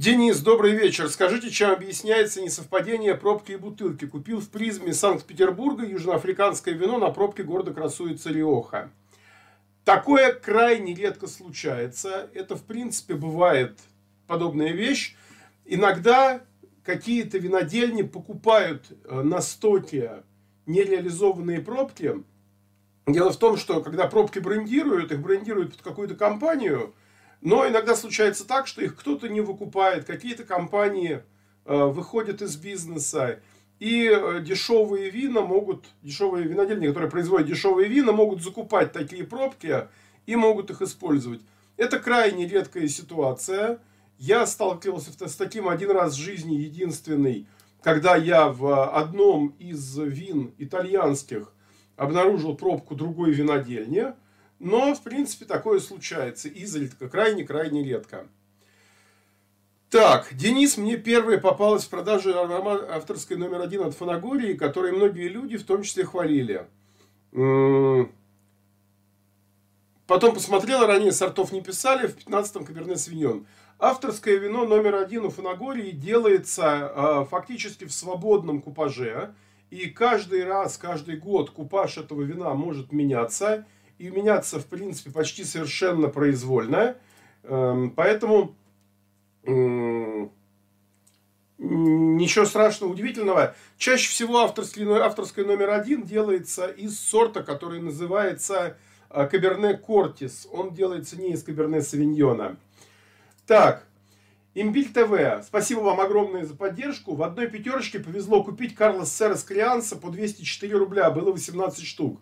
Денис, добрый вечер. Скажите, чем объясняется несовпадение пробки и бутылки? Купил в призме Санкт-Петербурга южноафриканское вино, на пробке города красуется Риоха. Такое крайне редко случается. Это, в принципе, бывает подобная вещь. Иногда какие-то винодельни покупают э, на стоке нереализованные пробки. Дело в том, что когда пробки брендируют, их брендируют под какую-то компанию, но иногда случается так, что их кто-то не выкупает, какие-то компании э, выходят из бизнеса, и э, дешевые вина могут, дешевые винодельни, которые производят дешевые вина, могут закупать такие пробки и могут их использовать. Это крайне редкая ситуация. Я сталкивался с таким один раз в жизни, единственный, когда я в одном из вин итальянских обнаружил пробку другой винодельни. Но, в принципе, такое случается изредка, крайне-крайне редко. Так, Денис, мне первая попалась в продаже авторской номер один от Фанагории, которой многие люди в том числе хвалили. Потом посмотрела, ранее сортов не писали, в 15-м Каберне Свиньон. Авторское вино номер один у Фанагории делается э, фактически в свободном купаже. И каждый раз, каждый год купаж этого вина может меняться. И меняться, в принципе, почти совершенно произвольно. Э, поэтому э, ничего страшного, удивительного. Чаще всего авторский, авторское номер один делается из сорта, который называется Каберне Кортис. Он делается не из Каберне Савиньона. Так, Имбиль ТВ. Спасибо вам огромное за поддержку. В одной пятерочке повезло купить Карлос Серес Крианса по 204 рубля. Было 18 штук.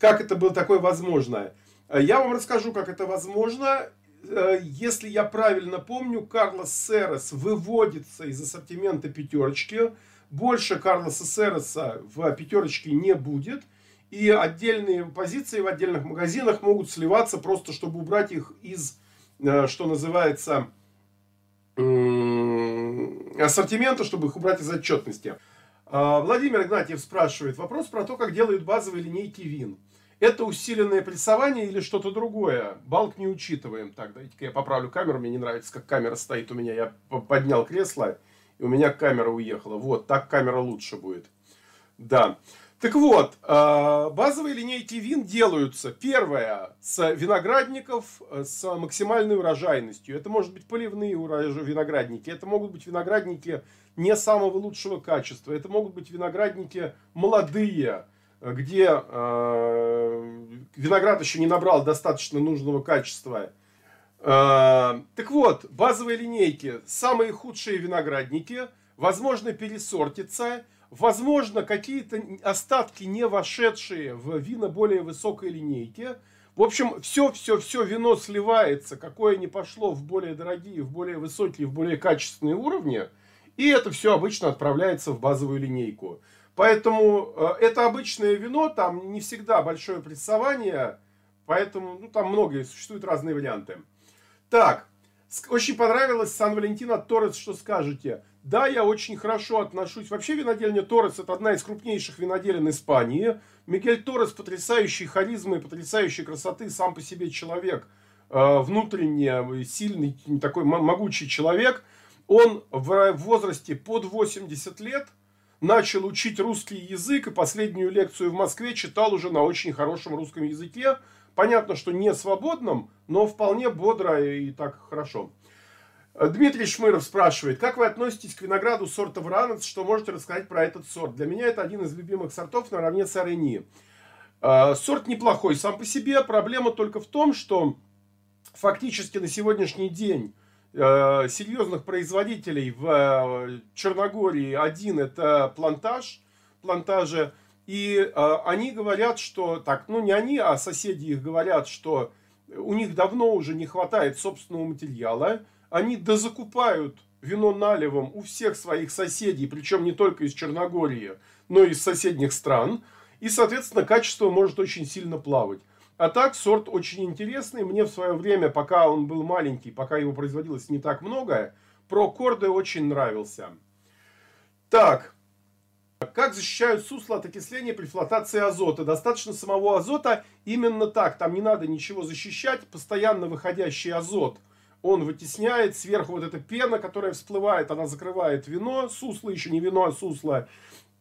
Как это было такое возможно? Я вам расскажу, как это возможно. Э, если я правильно помню, Карлос Серес выводится из ассортимента пятерочки. Больше Карлоса Сереса в пятерочке не будет и отдельные позиции в отдельных магазинах могут сливаться просто, чтобы убрать их из, э, что называется, ассортимента, чтобы их убрать из отчетности. Владимир Игнатьев спрашивает вопрос про то, как делают базовые линейки вин. Это усиленное прессование или что-то другое? Балк не учитываем. Так, дайте-ка я поправлю камеру. Мне не нравится, как камера стоит у меня. Я поднял кресло, и у меня камера уехала. Вот, так камера лучше будет. Да. Так вот, а, базовые линейки вин делаются, первое, с виноградников э, с максимальной урожайностью. Это может быть поливные виноградники, это могут быть виноградники не самого лучшего качества, это могут быть виноградники молодые, где э, виноград еще не набрал достаточно нужного качества. Э, так вот, базовые линейки, самые худшие виноградники, возможно пересортиться – Возможно, какие-то остатки, не вошедшие в вина более высокой линейки. В общем, все-все-все вино сливается, какое не пошло в более дорогие, в более высокие, в более качественные уровни. И это все обычно отправляется в базовую линейку. Поэтому э, это обычное вино, там не всегда большое прессование, поэтому ну, там многие, существуют разные варианты. Так, очень понравилось Сан-Валентино Торрес, что скажете? Да, я очень хорошо отношусь. Вообще винодельня Торрес это одна из крупнейших виноделин Испании. Мигель Торрес потрясающий харизмы, потрясающей красоты, сам по себе человек, э, внутренне сильный, такой могучий человек. Он в возрасте под 80 лет начал учить русский язык и последнюю лекцию в Москве читал уже на очень хорошем русском языке. Понятно, что не свободном, но вполне бодро и так хорошо. Дмитрий Шмыров спрашивает, как вы относитесь к винограду сорта Вранец, что можете рассказать про этот сорт? Для меня это один из любимых сортов наравне с Арени. А, сорт неплохой сам по себе, проблема только в том, что фактически на сегодняшний день серьезных производителей в а, Черногории один это плантаж, плантажи, и они говорят, что, так, ну не они, а соседи их говорят, что у них давно уже не хватает собственного материала, они дозакупают вино наливом у всех своих соседей, причем не только из Черногории, но и из соседних стран. И, соответственно, качество может очень сильно плавать. А так, сорт очень интересный. Мне в свое время, пока он был маленький, пока его производилось не так много, про корды очень нравился. Так, как защищают сусло от окисления при флотации азота? Достаточно самого азота именно так. Там не надо ничего защищать. Постоянно выходящий азот – он вытесняет, сверху вот эта пена, которая всплывает, она закрывает вино, сусло еще не вино, а сусло,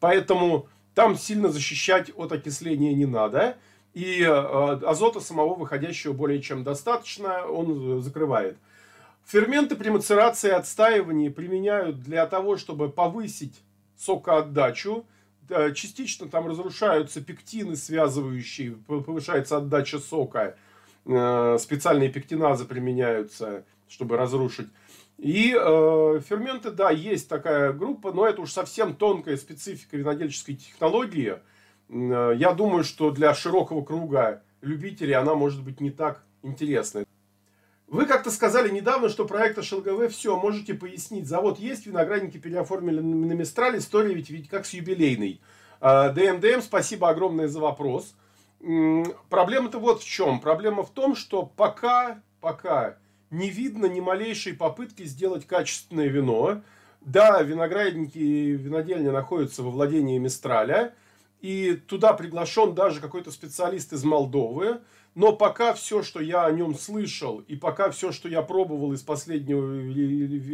поэтому там сильно защищать от окисления не надо, и э, азота самого выходящего более чем достаточно, он закрывает. Ферменты при мацерации и отстаивании применяют для того, чтобы повысить сокоотдачу, частично там разрушаются пектины, связывающие, повышается отдача сока, э, специальные пектиназы применяются, чтобы разрушить. И э, ферменты, да, есть такая группа, но это уж совсем тонкая специфика винодельческой технологии. Э, я думаю, что для широкого круга любителей она может быть не так интересной. Вы как-то сказали недавно, что проект ШЛГВ все, можете пояснить. Завод есть, виноградники переоформили на Мистраль, история ведь, ведь как с юбилейной. ДМДМ, спасибо огромное за вопрос. Проблема-то вот в чем. Проблема в том, что пока, пока не видно ни малейшей попытки сделать качественное вино. Да, виноградники и винодельня находятся во владении Мистраля, и туда приглашен даже какой-то специалист из Молдовы. Но пока все, что я о нем слышал, и пока все, что я пробовал из последнего,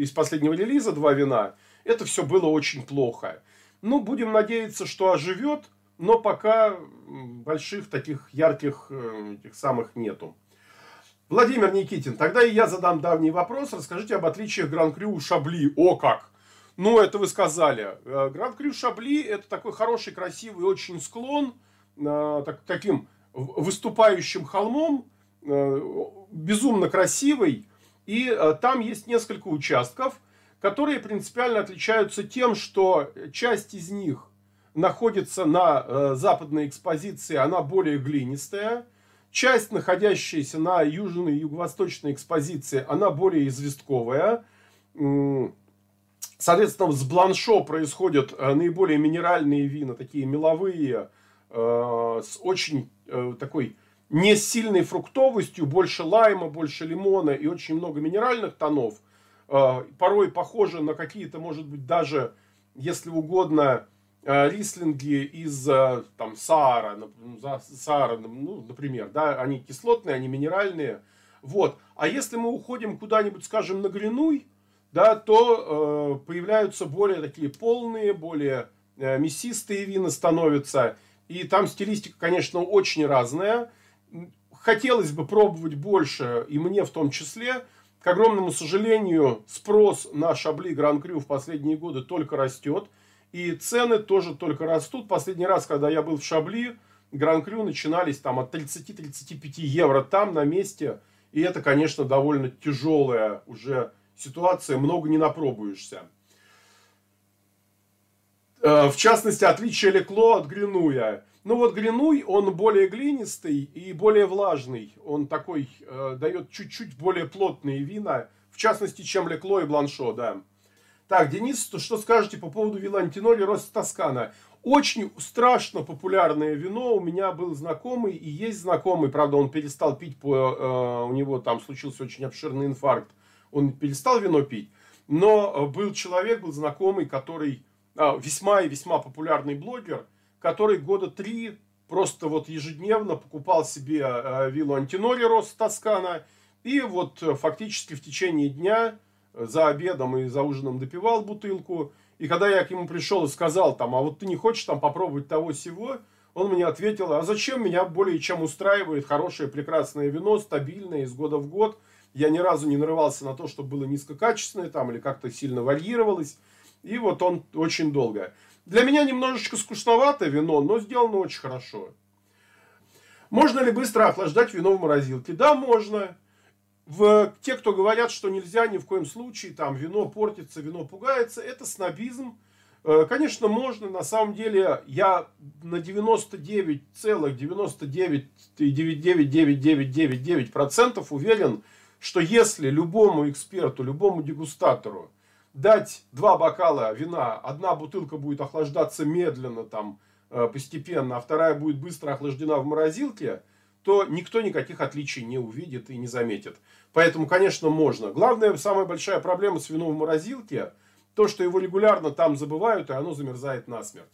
из последнего релиза, два вина, это все было очень плохо. Ну, будем надеяться, что оживет, но пока больших таких ярких э, этих самых нету. Владимир Никитин, тогда и я задам давний вопрос. Расскажите об отличиях Гран-Крю Шабли. О как! Ну, это вы сказали. Э, Гран-Крю Шабли это такой хороший, красивый, очень склон, э, так, таким выступающим холмом, безумно красивый. И там есть несколько участков, которые принципиально отличаются тем, что часть из них находится на э, западной экспозиции, она более глинистая. Часть, находящаяся на южной и юго-восточной экспозиции, она более известковая. Соответственно, с бланшо происходят э, наиболее минеральные вина, такие меловые, э, с очень такой не сильной фруктовостью, больше лайма, больше лимона и очень много минеральных тонов. Порой похожи на какие-то, может быть, даже, если угодно, Э, рислинги из э, там, Саара, Саара, ну, например, да, они кислотные, они минеральные. Вот. А если мы уходим куда-нибудь, скажем, на Гринуй, да, то э, появляются более такие полные, более э, мясистые вина становятся. И там стилистика, конечно, очень разная. Хотелось бы пробовать больше, и мне в том числе. К огромному сожалению, спрос на Шабли Гран-Крю в последние годы только растет. И цены тоже только растут. Последний раз, когда я был в Шабли, Гран-Крю начинались там от 30-35 евро там на месте. И это, конечно, довольно тяжелая уже ситуация. Много не напробуешься. Э, в частности, отличие Лекло от Гринуя. Ну вот Гринуй, он более глинистый и более влажный. Он такой, э, дает чуть-чуть более плотные вина. В частности, чем Лекло и Бланшо, да. Так, Денис, что скажете по поводу Вилантиноли Рост Тоскана? Очень страшно популярное вино. У меня был знакомый и есть знакомый, правда, он перестал пить, по, э, у него там случился очень обширный инфаркт. Он перестал вино пить. Но э, был человек, был знакомый, который э, весьма и весьма популярный блогер, который года три просто вот ежедневно покупал себе э, виллу Антинори Рост Тоскана. И вот э, фактически в течение дня за обедом и за ужином допивал бутылку. И когда я к нему пришел и сказал, там, а вот ты не хочешь там попробовать того всего, он мне ответил, а зачем меня более чем устраивает хорошее прекрасное вино, стабильное из года в год. Я ни разу не нарывался на то, чтобы было низкокачественное там или как-то сильно варьировалось. И вот он очень долго. Для меня немножечко скучновато вино, но сделано очень хорошо. Можно ли быстро охлаждать вино в морозилке? Да, можно в, те, кто говорят, что нельзя ни в коем случае, там вино портится, вино пугается, это снобизм. Э, конечно, можно, на самом деле, я на 99,999999% уверен, что если любому эксперту, любому дегустатору дать два бокала вина, одна бутылка будет охлаждаться медленно, там, э, постепенно, а вторая будет быстро охлаждена в морозилке – то никто никаких отличий не увидит и не заметит. Поэтому, конечно, можно. Главная, самая большая проблема с вином в морозилке, то, что его регулярно там забывают, и оно замерзает насмерть.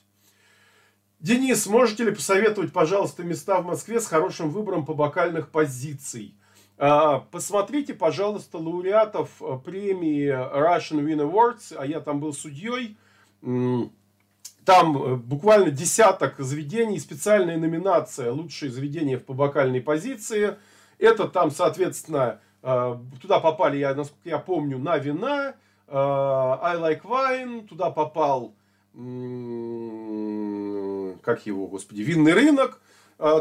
Денис, можете ли посоветовать, пожалуйста, места в Москве с хорошим выбором по бокальных позиций? А, посмотрите, пожалуйста, лауреатов э, премии Russian Win Awards, а я там был судьей. Там э, буквально десяток заведений, специальная номинация «Лучшие заведения в побокальной позиции». Это там, соответственно, э, туда попали, я, насколько я помню, на вина, I Like Wine, туда попал, как его, господи, винный рынок –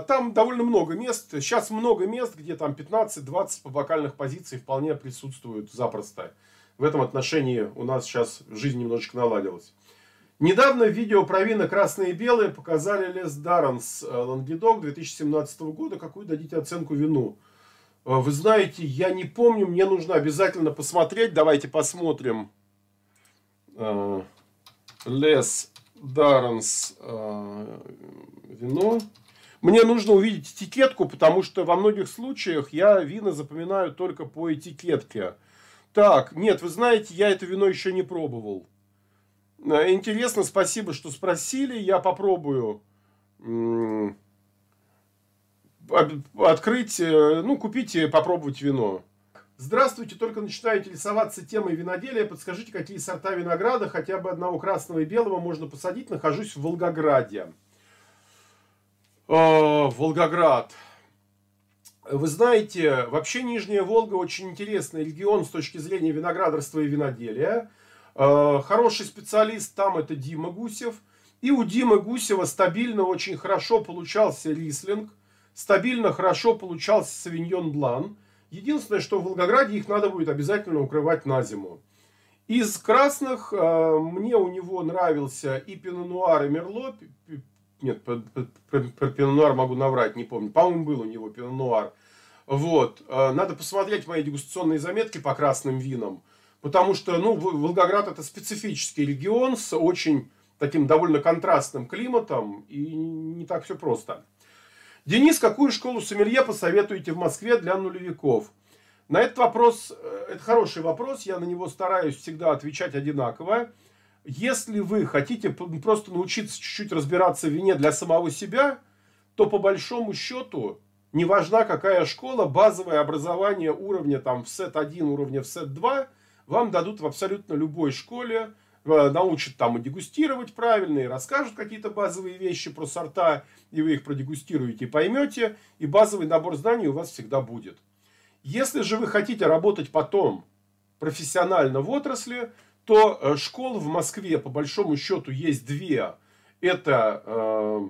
там довольно много мест. Сейчас много мест, где там 15-20 по вокальных позиций вполне присутствуют запросто. В этом отношении у нас сейчас жизнь немножечко наладилась. Недавно в видео про вина красные и белые показали Лес Дарренс Лангедок 2017 года. Какую дадите оценку вину? А, вы знаете, я не помню, мне нужно обязательно посмотреть. Давайте посмотрим. А, Лес Дарренс вино. Мне нужно увидеть этикетку, потому что во многих случаях я вина запоминаю только по этикетке. Так, нет, вы знаете, я это вино еще не пробовал. Э, интересно, спасибо, что спросили. Я попробую открыть, э, ну, купить и попробовать вино. Здравствуйте, только начинаю интересоваться темой виноделия. Подскажите, какие сорта винограда, хотя бы одного красного и белого, можно посадить? Нахожусь в Волгограде. Э, Волгоград. Вы знаете, вообще Нижняя Волга очень интересный регион с точки зрения виноградарства и виноделия. Э, хороший специалист там это Дима Гусев. И у Димы Гусева стабильно очень хорошо получался рислинг, стабильно хорошо получался савиньон блан. Единственное, что в Волгограде их надо будет обязательно укрывать на зиму. Из красных э, мне у него нравился и пино-нуар, и мерло. Нет, про, про, про пино-нуар могу наврать, не помню. По-моему, был у него пино-нуар. Вот. Э, надо посмотреть мои дегустационные заметки по красным винам. Потому что, ну, Волгоград это специфический регион с очень таким довольно контрастным климатом. И не так все просто. Денис, какую школу сомелье посоветуете в Москве для нулевиков? На этот вопрос, э, это хороший вопрос, я на него стараюсь всегда отвечать одинаково. Если вы хотите просто научиться чуть-чуть разбираться в вине для самого себя, то по большому счету, не важна какая школа, базовое образование уровня там в сет 1, уровня в сет 2, вам дадут в абсолютно любой школе, э, научат там и дегустировать правильно, и расскажут какие-то базовые вещи про сорта, и вы их продегустируете и поймете, и базовый набор знаний у вас всегда будет. Если же вы хотите работать потом профессионально в отрасли, то э, школ в Москве, по большому счету, есть две. Это э,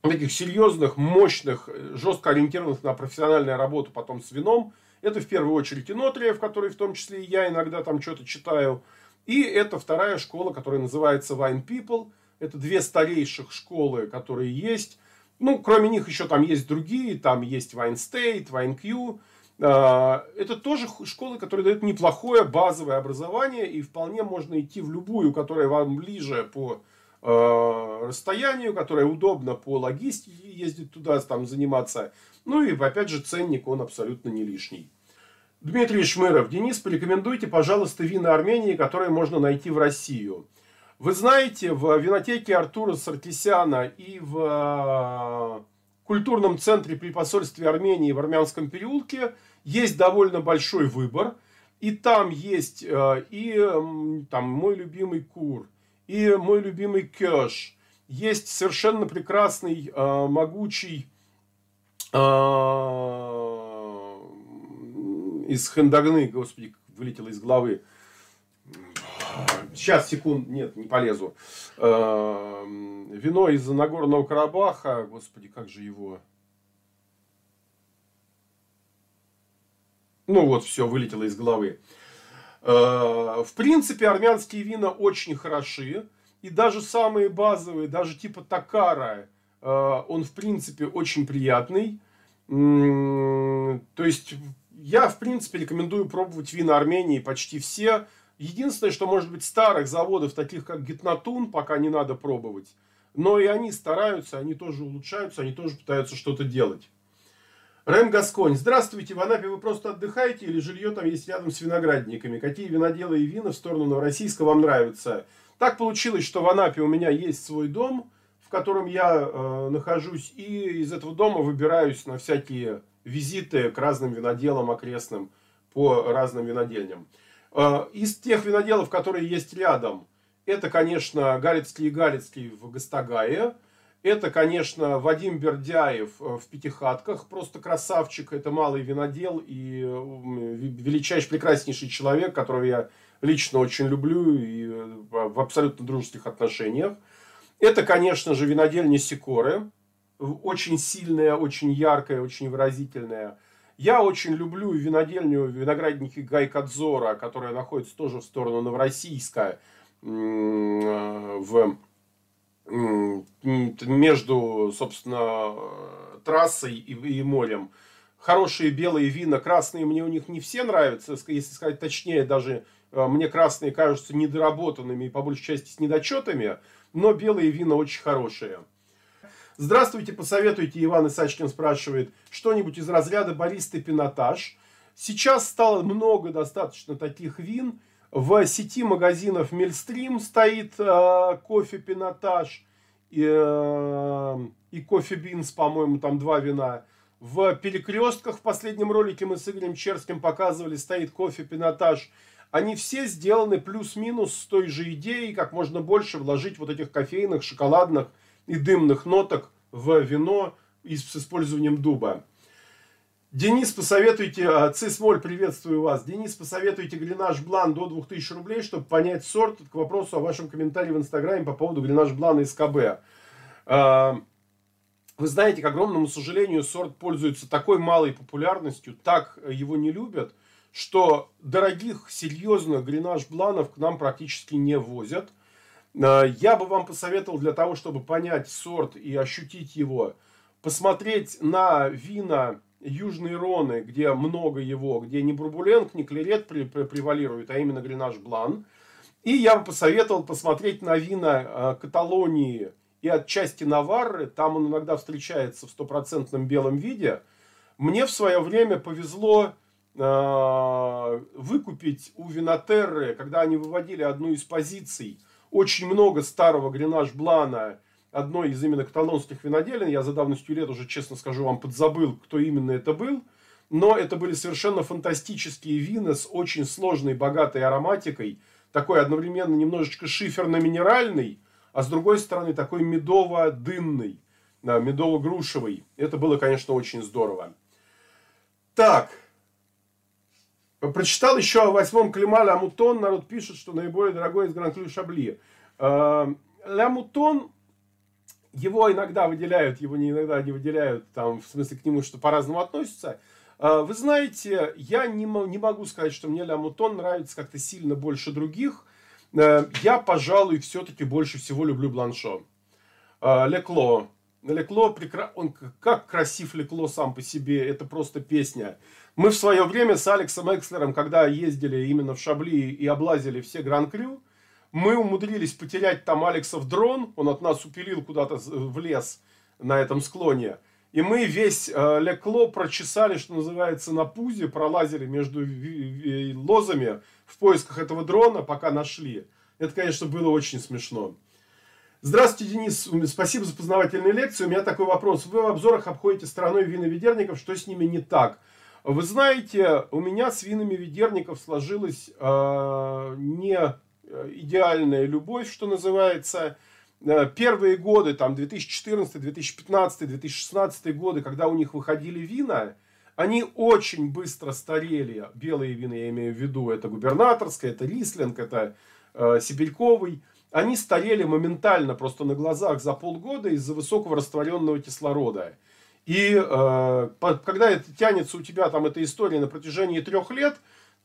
таких серьезных, мощных, жестко ориентированных на профессиональную работу потом с вином. Это в первую очередь Инотрия, в которой в том числе и я иногда там что-то читаю. И это вторая школа, которая называется Wine People. Это две старейших школы, которые есть. Ну, кроме них еще там есть другие. Там есть Wine State, Wine Q. А, это тоже школы, которые дают неплохое базовое образование, и вполне можно идти в любую, которая вам ближе по э, расстоянию, которая удобна по логистике, ездить туда, там заниматься. Ну и опять же ценник, он абсолютно не лишний. Дмитрий Шмыров. Денис, порекомендуйте, пожалуйста, вина Армении, которые можно найти в Россию. Вы знаете, в винотеке Артура Саркисяна и в культурном центре при посольстве Армении в Армянском переулке – есть довольно большой выбор. И там есть э, и там мой любимый кур, и мой любимый кэш. Есть совершенно прекрасный, э, могучий э, из Хендагны, господи, вылетело из головы. Сейчас, секунд, нет, не полезу. Вино из Нагорного Карабаха, господи, как же его... Ну вот, все вылетело из головы. Э, в принципе, армянские вина очень хороши. И даже самые базовые, даже типа Такара, э, он в принципе очень приятный. То есть, я в принципе рекомендую пробовать вина Армении почти все. Единственное, что может быть старых заводов, таких как Гетнатун, пока не надо пробовать. Но и они стараются, они тоже улучшаются, они тоже пытаются что-то делать. Рэм Гасконь. Здравствуйте, в Анапе вы просто отдыхаете или жилье там есть рядом с виноградниками? Какие виноделы и вина в сторону Новороссийска вам нравятся? Так получилось, что в Анапе у меня есть свой дом, в котором я э, нахожусь, и из этого дома выбираюсь на всякие визиты к разным виноделам окрестным по разным винодельням. А, из тех виноделов, которые есть рядом, это, конечно, Галицкий и Галицкий в Гастагае. Это, конечно, Вадим Бердяев в Пятихатках, просто красавчик. Это малый винодел и величайший, прекраснейший человек, которого я лично очень люблю и э, в абсолютно дружеских отношениях. Это, конечно же, винодельня Сикоры. Очень сильная, очень яркая, очень выразительная. Я очень люблю винодельню виноградники Гайкадзора, которая находится тоже в сторону Новороссийска, в, между, собственно, трассой и, и морем. Хорошие белые вина, красные мне у них не все нравятся, если сказать точнее, даже э, мне красные кажутся недоработанными и по большей части с недочетами – но белые вина очень хорошие. Здравствуйте, посоветуйте, Иван Исачкин спрашивает, что-нибудь из разряда баристы пинотаж. Сейчас стало много достаточно таких вин. В сети магазинов Мельстрим стоит э, кофе пинотаж и, э, и кофе бинс, по-моему, там два вина. В перекрестках в последнем ролике мы с Игорем Черским показывали, стоит кофе пинотаж они все сделаны плюс-минус с той же идеей, как можно больше вложить вот этих кофейных, шоколадных и дымных ноток в вино с использованием дуба. Денис, посоветуйте, а, Цисмоль, приветствую вас. Денис, посоветуйте Глинаж Блан до 2000 рублей, чтобы понять сорт. К вопросу о вашем комментарии в Инстаграме по поводу Глинаж Блана из КБ. А, вы знаете, к огромному сожалению, сорт пользуется такой малой популярностью, так его не любят – что дорогих, серьезных гренаж-бланов к нам практически не возят. Э, я бы вам посоветовал для того, чтобы понять сорт и ощутить его, посмотреть на вина Южной Роны, где много его, где не бурбуленг, не клерет превалирует, а именно гренаж блан. И я бы посоветовал посмотреть на вина э, Каталонии и отчасти Наварры. Там он иногда встречается в стопроцентном белом виде. Мне в свое время повезло Э, выкупить у Винотерры, когда они выводили одну из позиций, очень много старого Гренаж Блана, одной из именно каталонских виноделин. Я за давностью лет уже, честно скажу, вам подзабыл, кто именно это был. Но это были совершенно фантастические вина с очень сложной, богатой ароматикой. Такой одновременно немножечко шиферно-минеральный, а с другой стороны такой медово-дынный, медово-грушевый. Это было, конечно, очень здорово. Так, Прочитал еще о восьмом Клима Ля Мутон. Народ пишет, что наиболее дорогой из Гран-Клю Шабли. Э, Ля Мутон, его иногда выделяют, его не иногда не выделяют, там, в смысле к нему, что по-разному относятся. Э, вы знаете, я не, не могу сказать, что мне Ля Мутон нравится как-то сильно больше других. Э, я, пожалуй, все-таки больше всего люблю Бланшо. Лекло. Лекло, он как красив Лекло сам по себе, это просто песня. Мы в свое время с Алексом Экслером, когда ездили именно в Шабли и облазили все Гран-Крю, мы умудрились потерять там Алексов дрон, он от нас упилил куда-то в лес на этом склоне. И мы весь э, Лекло прочесали, что называется, на пузе, пролазили между лозами в поисках этого дрона, пока нашли. Это, конечно, было очень смешно. Здравствуйте, Денис. Спасибо за познавательную лекцию. У меня такой вопрос. Вы в обзорах обходите стороной виноведерников. Что с ними не так? Вы знаете, у меня с винами ведерников сложилась э, не э, идеальная любовь, что называется. Э, первые годы, там 2014, 2015, 2016 годы, когда у них выходили вина, они очень быстро старели. Белые вина я имею в виду, это губернаторская, это рислинг, это э, сибирьковый. Они старели моментально, просто на глазах за полгода из-за высокого растворенного кислорода. И э, когда это тянется у тебя, там, эта история на протяжении трех лет,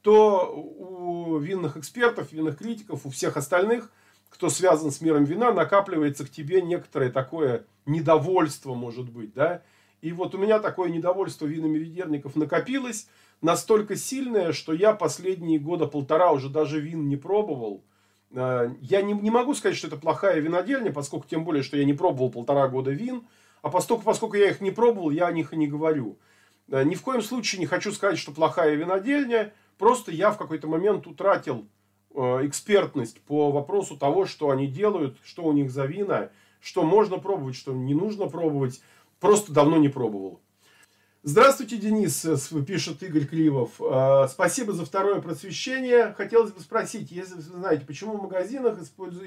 то у винных экспертов, винных критиков, у всех остальных, кто связан с миром вина, накапливается к тебе некоторое такое недовольство, может быть, да. И вот у меня такое недовольство винами ведерников накопилось, настолько сильное, что я последние года полтора уже даже вин не пробовал. Э, я не, не могу сказать, что это плохая винодельня, поскольку тем более, что я не пробовал полтора года вин. А поскольку, поскольку я их не пробовал, я о них и не говорю. Э, ни в коем случае не хочу сказать, что плохая винодельня. Просто я в какой-то момент утратил э, экспертность по вопросу того, что они делают, что у них за вина, что можно пробовать, что не нужно пробовать. Просто давно не пробовал. Здравствуйте, Денис, пишет Игорь Кривов. А, спасибо за второе просвещение. Хотелось бы спросить, если вы знаете, почему в магазинах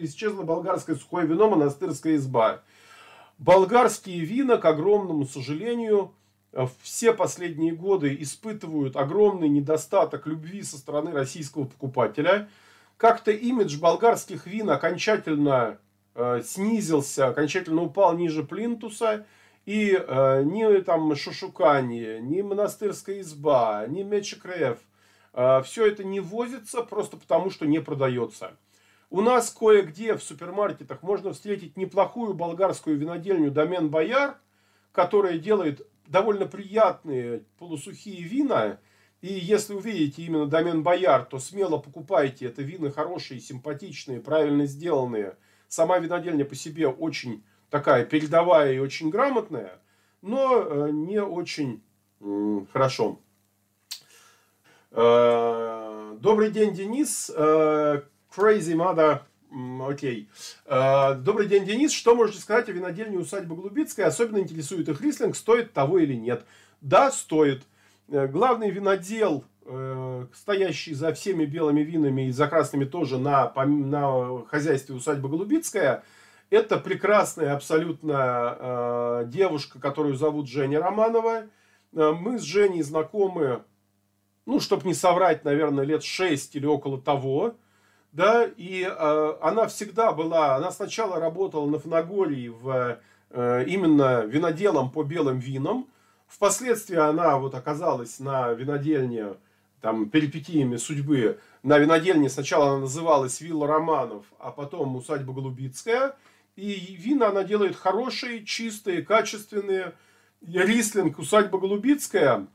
исчезло болгарское сухое вино «Монастырская изба»? Болгарские вина, к огромному сожалению, все последние годы испытывают огромный недостаток любви со стороны российского покупателя. Как-то имидж болгарских вин окончательно э, снизился, окончательно упал ниже плинтуса – и э, ни там Шушукани, ни монастырская изба, ни Мечекрев, э, все это не возится просто потому, что не продается. У нас кое-где в супермаркетах можно встретить неплохую болгарскую винодельню Домен Бояр, которая делает довольно приятные полусухие вина. И если увидите именно Домен Бояр, то смело покупайте. Это вина хорошие, симпатичные, правильно сделанные. Сама винодельня по себе очень такая передовая и очень грамотная, но э, не очень хорошо. Э, добрый день, Денис. Э, crazy Mother. Окей. Добрый день, Денис. Что можете сказать о винодельне усадьбы Голубицкой? Особенно интересует их рислинг, стоит того или нет. Да, стоит. Главный винодел, стоящий за всеми белыми винами и за красными тоже на, на хозяйстве усадьбы Голубицкая – это прекрасная абсолютно э, девушка, которую зовут Женя Романова. Э, мы с Женей знакомы, ну, чтобы не соврать, наверное, лет 6 или около того. Да, и э, она всегда была, она сначала работала на Фанагории в, э, именно виноделом по белым винам. Впоследствии она вот оказалась на винодельне, там, перипетиями судьбы. На винодельне сначала она называлась Вилла Романов, а потом Усадьба Голубицкая – и вина она делает хорошие, чистые, качественные. Рислинг «Усадьба Голубицкая»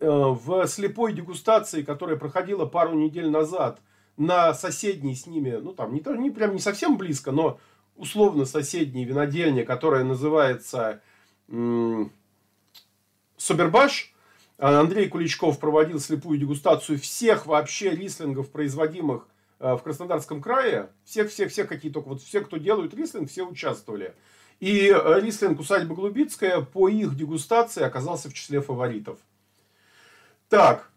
э, в слепой дегустации, которая проходила пару недель назад на соседней с ними, ну там не, не прям не совсем близко, но условно соседней винодельне, которая называется м- Собербаш. Андрей Куличков проводил слепую дегустацию всех вообще рислингов, производимых Э, в Краснодарском крае. Всех-всех-всех, какие только вот все, кто делают рислинг, все участвовали. И э, рислинг усадьба Голубицкая по их дегустации оказался в числе фаворитов. Так.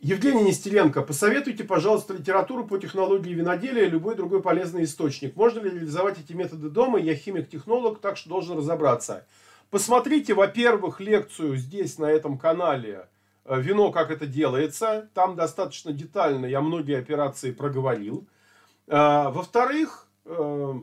Евгений Нестеренко, посоветуйте, пожалуйста, литературу по технологии виноделия и любой другой полезный источник. Можно ли реализовать эти методы дома? Я химик-технолог, так что должен разобраться. Посмотрите, во-первых, лекцию здесь, на этом канале – Э, вино, как это делается. Там достаточно детально я многие операции проговорил. Э, во-вторых, э,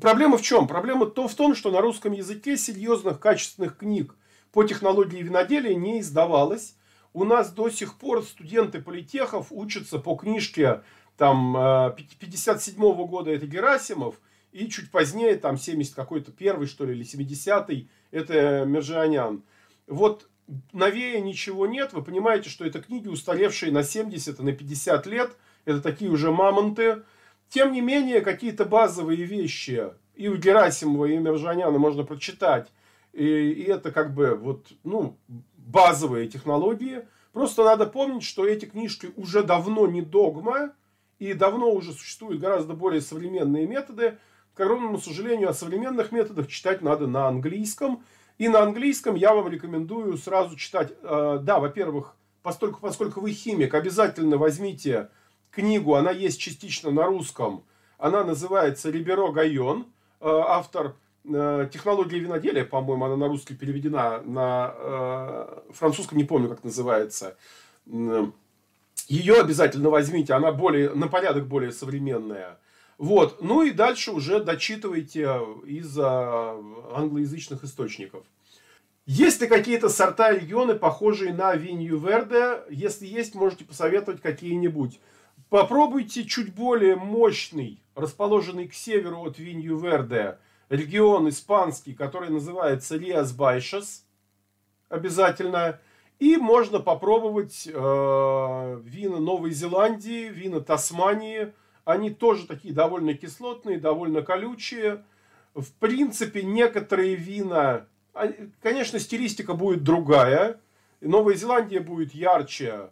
проблема в чем? Проблема то в том, что на русском языке серьезных качественных книг по технологии виноделия не издавалось. У нас до сих пор студенты политехов учатся по книжке там 57 -го года это Герасимов, и чуть позднее, там 70 какой-то первый, что ли, или 70-й, это Мержианян. Вот новее ничего нет. Вы понимаете, что это книги, устаревшие на 70 и на 50 лет. Это такие уже мамонты. Тем не менее, какие-то базовые вещи и у Герасимова, и у Мержаняна можно прочитать. И, и это как бы вот, ну, базовые технологии. Просто надо помнить, что эти книжки уже давно не догма, и давно уже существуют гораздо более современные методы. К огромному сожалению, о современных методах читать надо на английском. И на английском я вам рекомендую сразу читать. Э, да, во-первых, поскольку, поскольку вы химик, обязательно возьмите книгу, она есть частично на русском. Она называется Риберо Гайон, э, автор э, технологии виноделия, по-моему, она на русский переведена, на французском не помню, как называется. Ее обязательно возьмите, она более, на порядок более современная. Вот. Ну и дальше уже дочитывайте из англоязычных источников. Есть ли какие-то сорта и регионы, похожие на Винью Верде? Если есть, можете посоветовать какие-нибудь. Попробуйте чуть более мощный, расположенный к северу от Винью Верде, регион испанский, который называется Риас Байшес. Обязательно. И можно попробовать э, вина Новой Зеландии, вина Тасмании – они тоже такие довольно кислотные, довольно колючие. В принципе, некоторые вина, конечно, стилистика будет другая. Новая Зеландия будет ярче.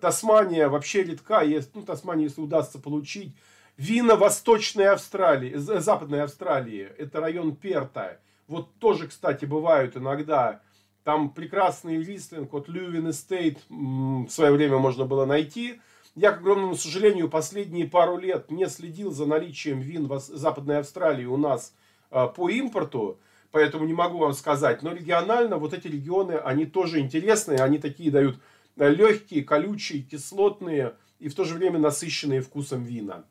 Тасмания вообще редка. Есть, ну, Тасмания, если удастся получить. Вина Восточной Австралии, Западной Австралии, это район Перта. Вот тоже, кстати, бывают иногда. Там прекрасный рислинг от Лювин Эстейт в свое время можно было найти. Я, к огромному сожалению, последние пару лет не следил за наличием вин в Западной Австралии у нас а, по импорту, поэтому не могу вам сказать. Но регионально вот эти регионы, они тоже интересные, они такие дают а, легкие, колючие, кислотные и в то же время насыщенные вкусом вина.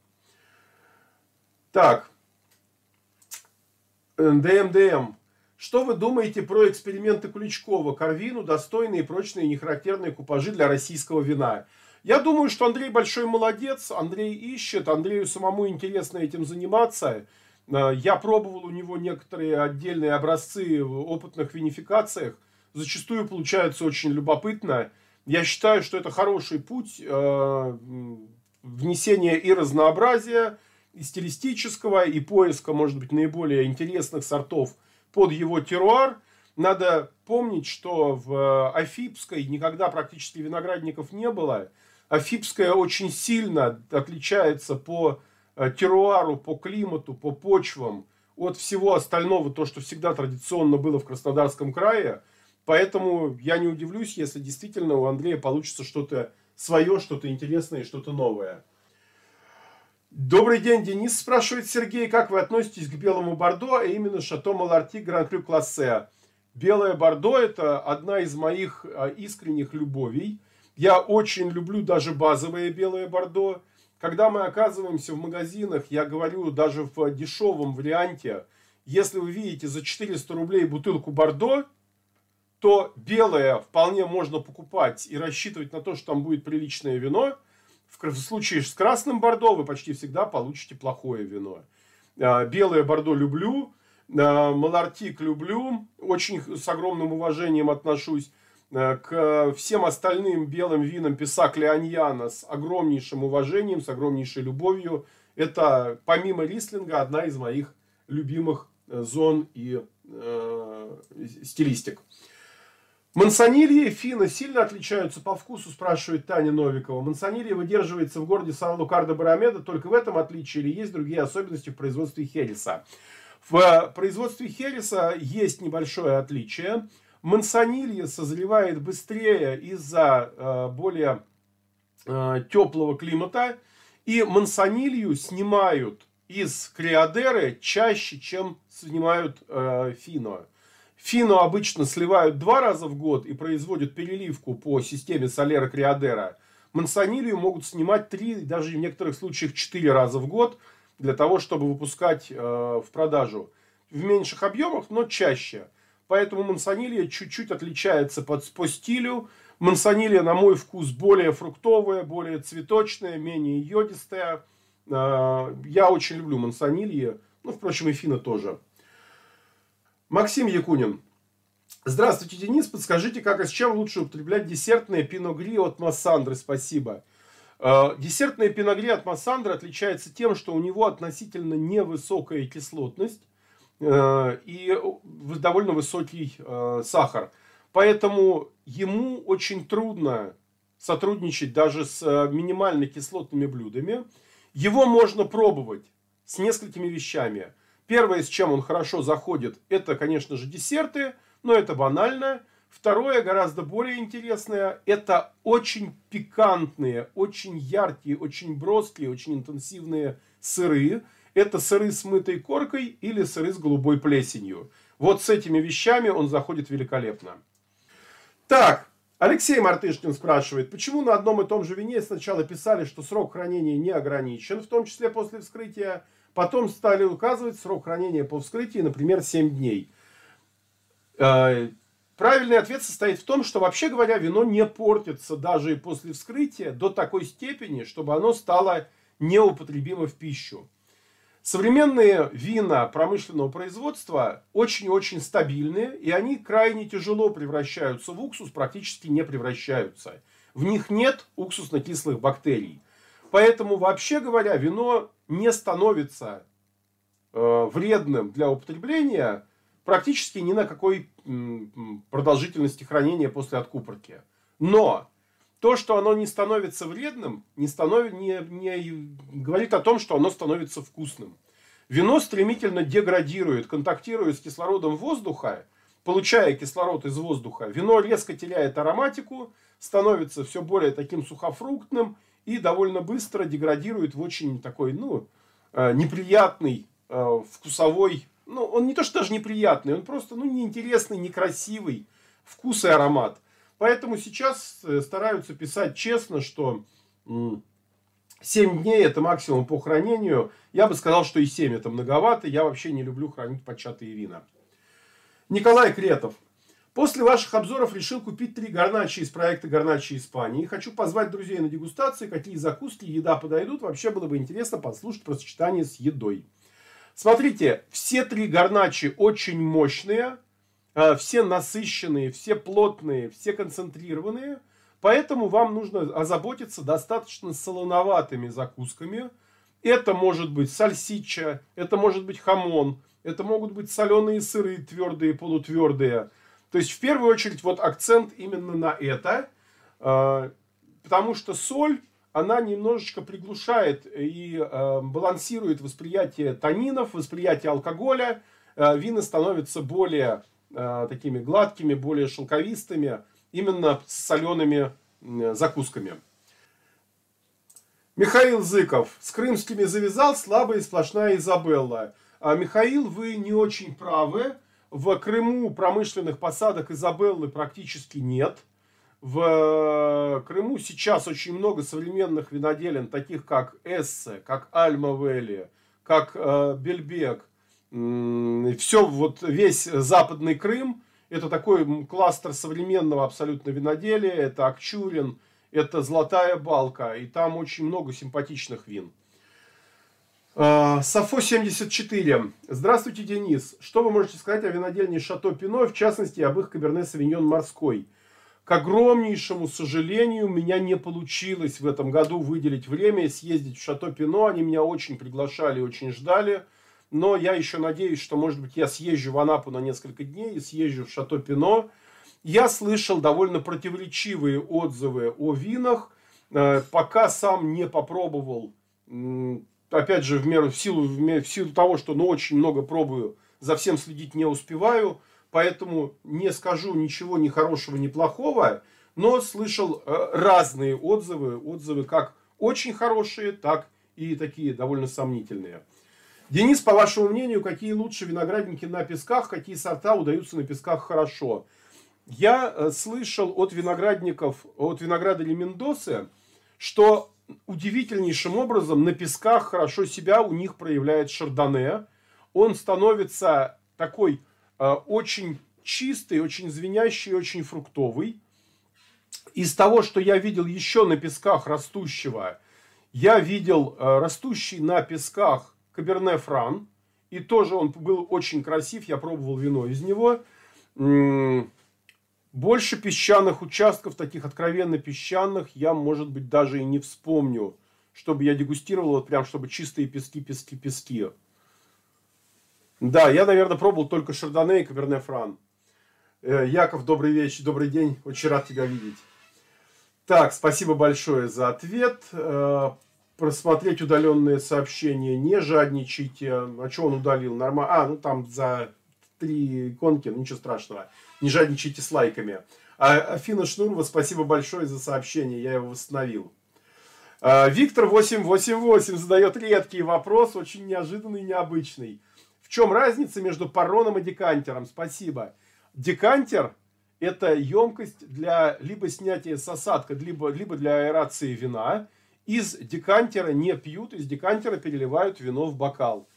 Так, ДМДМ. Что вы думаете про эксперименты Ключкова? Корвину достойные, прочные, нехарактерные купажи для российского вина. Я думаю, что Андрей большой молодец, Андрей ищет, Андрею самому интересно этим заниматься. Э, я пробовал у него некоторые отдельные образцы в опытных винификациях. Зачастую получается очень любопытно. Я считаю, что это хороший путь э, внесения и разнообразия, и стилистического, и поиска, может быть, наиболее интересных сортов под его теруар. Надо помнить, что в Афипской никогда практически виноградников не было. Афипская очень сильно отличается по э, теруару, по климату, по почвам от всего остального, то, что всегда традиционно было в Краснодарском крае. Поэтому я не удивлюсь, если действительно у Андрея получится что-то свое, что-то интересное, что-то новое. Добрый день, Денис спрашивает Сергей, как вы относитесь к белому бордо, а именно Шато Маларти Гран-Крю Классе? Белое бордо – это одна из моих э, искренних любовей – я очень люблю даже базовое белое бордо. Когда мы оказываемся в магазинах, я говорю даже в дешевом варианте, если вы видите за 400 рублей бутылку бордо, то белое вполне можно покупать и рассчитывать на то, что там будет приличное вино. В случае с красным бордо вы почти всегда получите плохое вино. А, белое бордо люблю, а, малартик люблю, очень с огромным уважением отношусь. Э, к всем остальным белым винам Писак Леоньяна с огромнейшим уважением, с огромнейшей любовью. Это, помимо рислинга, одна из моих любимых э, зон и э, стилистик. Мансонилье и фина сильно отличаются по вкусу, спрашивает Таня Новикова. Мансонилье выдерживается в городе Сан-Лукардо-Барамеда, только в этом отличие или есть другие особенности в производстве хереса? В производстве хереса есть небольшое отличие – Мансонилье созревает быстрее из-за э, более э, теплого климата. И мансонилью снимают из криодеры чаще, чем снимают э, фино. Фино обычно сливают два раза в год и производят переливку по системе солера криодера. Мансонилью могут снимать три, даже в некоторых случаях четыре раза в год для того, чтобы выпускать э, в продажу в меньших объемах, но чаще. Поэтому мансонилья чуть-чуть отличается по, по стилю. Мансонилья, на мой вкус, более фруктовая, более цветочная, менее йодистая. А, я очень люблю мансонилье. Ну, впрочем, и фина тоже. Максим Якунин. Здравствуйте, Денис. Подскажите, как и с чем лучше употреблять десертные пиногри от Массандры? Спасибо. А, десертные пиногри от Массандры отличается тем, что у него относительно невысокая кислотность Э, и довольно высокий э, сахар. Поэтому ему очень трудно сотрудничать даже с э, минимально кислотными блюдами. Его можно пробовать с несколькими вещами. Первое, с чем он хорошо заходит, это, конечно же, десерты, но это банально. Второе, гораздо более интересное, это очень пикантные, очень яркие, очень броские, очень интенсивные сыры это сыры с мытой коркой или сыры с голубой плесенью. Вот с этими вещами он заходит великолепно. Так, Алексей Мартышкин спрашивает, почему на одном и том же вине сначала писали, что срок хранения не ограничен, в том числе после вскрытия, потом стали указывать срок хранения по вскрытии, например, 7 дней. Э, правильный ответ состоит в том, что, вообще говоря, вино не портится даже и после вскрытия до такой степени, чтобы оно стало неупотребимо в пищу. Современные вина промышленного производства очень-очень стабильные, и они крайне тяжело превращаются в уксус, практически не превращаются. В них нет уксусно-кислых бактерий. Поэтому, вообще говоря, вино не становится э, вредным для употребления практически ни на какой продолжительности хранения после откупорки. Но то, что оно не становится вредным, не, станов... не, не говорит о том, что оно становится вкусным. Вино стремительно деградирует, контактирует с кислородом воздуха, получая кислород из воздуха. Вино резко теряет ароматику, становится все более таким сухофруктным и довольно быстро деградирует в очень такой, ну, э, неприятный э, вкусовой, ну, он не то что даже неприятный, он просто, ну, неинтересный, некрасивый вкус и аромат. Поэтому сейчас э, стараются писать честно, что 7 дней это максимум по хранению. Я бы сказал, что и 7 это многовато. Я вообще не люблю хранить початые вина. Николай Кретов. После ваших обзоров решил купить три горначи из проекта Горначи Испании. Хочу позвать друзей на дегустации, какие закуски, еда подойдут. Вообще было бы интересно послушать про сочетание с едой. Смотрите, все три горначи очень мощные, э, все насыщенные, все плотные, все концентрированные – Поэтому вам нужно озаботиться достаточно солоноватыми закусками. Это может быть сальсича, это может быть хамон, это могут быть соленые сыры, твердые, полутвердые. То есть, в первую очередь, вот акцент именно на это, а, потому что соль, она немножечко приглушает и а, балансирует восприятие танинов, восприятие алкоголя. А, вина становятся более такими гладкими, более шелковистыми именно с солеными закусками. Михаил Зыков. С крымскими завязал, слабая и сплошная Изабелла. А, Михаил, вы не очень правы. В Крыму промышленных посадок Изабеллы практически нет. В э, Крыму сейчас очень много современных виноделин, таких как Эссе, как Альма-Вэлли, как э, Бельбек. Все, вот весь западный Крым – это такой кластер современного абсолютно виноделия. Это Акчурин, это Золотая Балка. И там очень много симпатичных вин. А, Сафо 74. Здравствуйте, Денис. Что вы можете сказать о винодельне Шато Пино, в частности, об их Каберне Савиньон Морской? К огромнейшему сожалению, у меня не получилось в этом году выделить время и съездить в Шато Пино. Они меня очень приглашали, очень ждали но я еще надеюсь, что, может быть, я съезжу в Анапу на несколько дней и съезжу в Шато Пино. Я слышал довольно противоречивые отзывы о винах, э, пока сам не попробовал, опять же, в меру в силу, в силу того, что ну, очень много пробую, за всем следить не успеваю, поэтому не скажу ничего ни хорошего, ни плохого, но слышал э, разные отзывы, отзывы как очень хорошие, так и такие довольно сомнительные. Денис, по вашему мнению, какие лучше виноградники на песках, какие сорта удаются на песках хорошо? Я э, слышал от виноградников, от винограда Лемендосы, что удивительнейшим образом на песках хорошо себя у них проявляет шардоне. Он становится такой э, очень чистый, очень звенящий, очень фруктовый. Из того, что я видел еще на песках растущего, я видел э, растущий на песках Каберне Фран. И тоже он был очень красив. Я пробовал вино из него. Больше песчаных участков, таких откровенно песчаных, я, может быть, даже и не вспомню, чтобы я дегустировал, вот прям, чтобы чистые пески, пески, пески. Да, я, наверное, пробовал только Шардоне и Каберне Фран. Э, Яков, добрый вечер, добрый день, очень рад тебя видеть. Так, спасибо большое за ответ. Э, просмотреть удаленные сообщения, не жадничайте. А что он удалил? Нормально. А, ну там за три иконки, ну ничего страшного. Не жадничайте с лайками. А Афина Шнурова, спасибо большое за сообщение, я его восстановил. А, Виктор 888 задает редкий вопрос, очень неожиданный и необычный. В чем разница между пароном и декантером? Спасибо. Декантер – это емкость для либо снятия с осадка, либо, либо для аэрации вина – из декантера не пьют, из декантера переливают вино в бокал.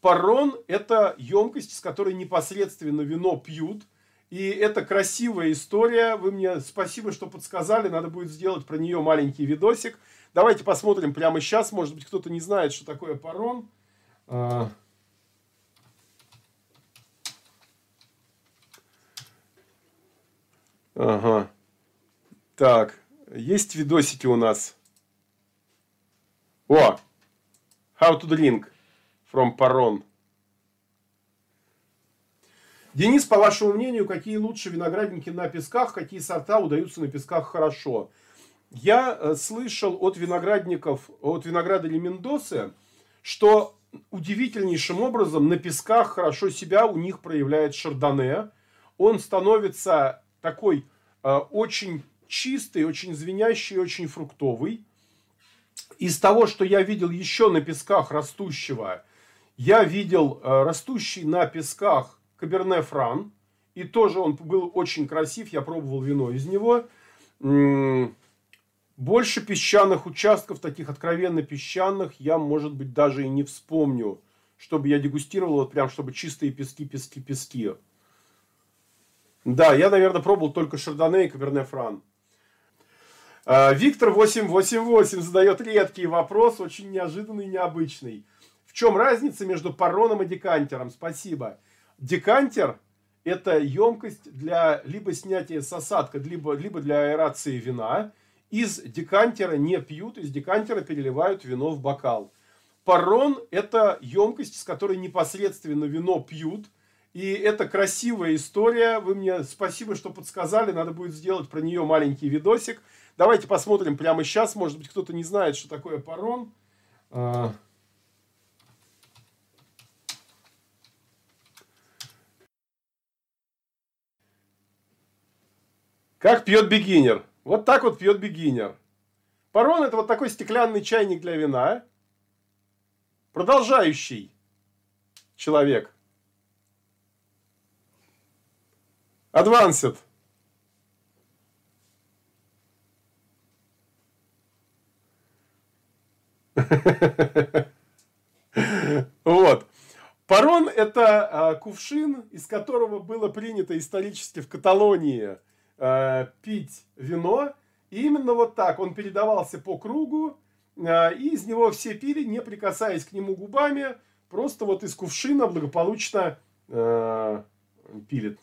Парон – это емкость, с которой непосредственно вино пьют. И это красивая история. Вы мне спасибо, что подсказали. Надо будет сделать про нее маленький видосик. Давайте посмотрим прямо сейчас. Может быть, кто-то не знает, что такое парон. А. Ага. Так, есть видосики у нас. О! How to drink from Paron. Денис, по вашему мнению, какие лучше виноградники на песках, какие сорта удаются на песках хорошо? Я э, слышал от виноградников, от винограда Лемендосы, что удивительнейшим образом на песках хорошо себя у них проявляет шардоне. Он становится такой э, очень чистый, очень звенящий, очень фруктовый. Из того, что я видел еще на песках растущего, я видел э, растущий на песках Каберне Фран. И тоже он был очень красив, я пробовал вино из него. Больше песчаных участков, таких откровенно песчаных, я, может быть, даже и не вспомню, чтобы я дегустировал, вот прям, чтобы чистые пески, пески, пески. Да, я, наверное, пробовал только Шардоне и Каберне Фран. А, Виктор 888 задает редкий вопрос, очень неожиданный и необычный. В чем разница между пароном и декантером? Спасибо. Декантер – это емкость для либо снятия с осадка, либо, либо для аэрации вина. Из декантера не пьют, из декантера переливают вино в бокал. Парон – это емкость, с которой непосредственно вино пьют – и это красивая история. Вы мне спасибо, что подсказали. Надо будет сделать про нее маленький видосик. Давайте посмотрим прямо сейчас. Может быть, кто-то не знает, что такое парон. Как пьет бигинер? Вот так вот пьет бигинер. Парон это вот такой стеклянный чайник для вина. Продолжающий человек. Advanced. Вот. Парон – это а, кувшин, из которого было принято исторически в Каталонии а, пить вино. И именно вот так он передавался по кругу, а, и из него все пили, не прикасаясь к нему губами, просто вот из кувшина благополучно а, пили.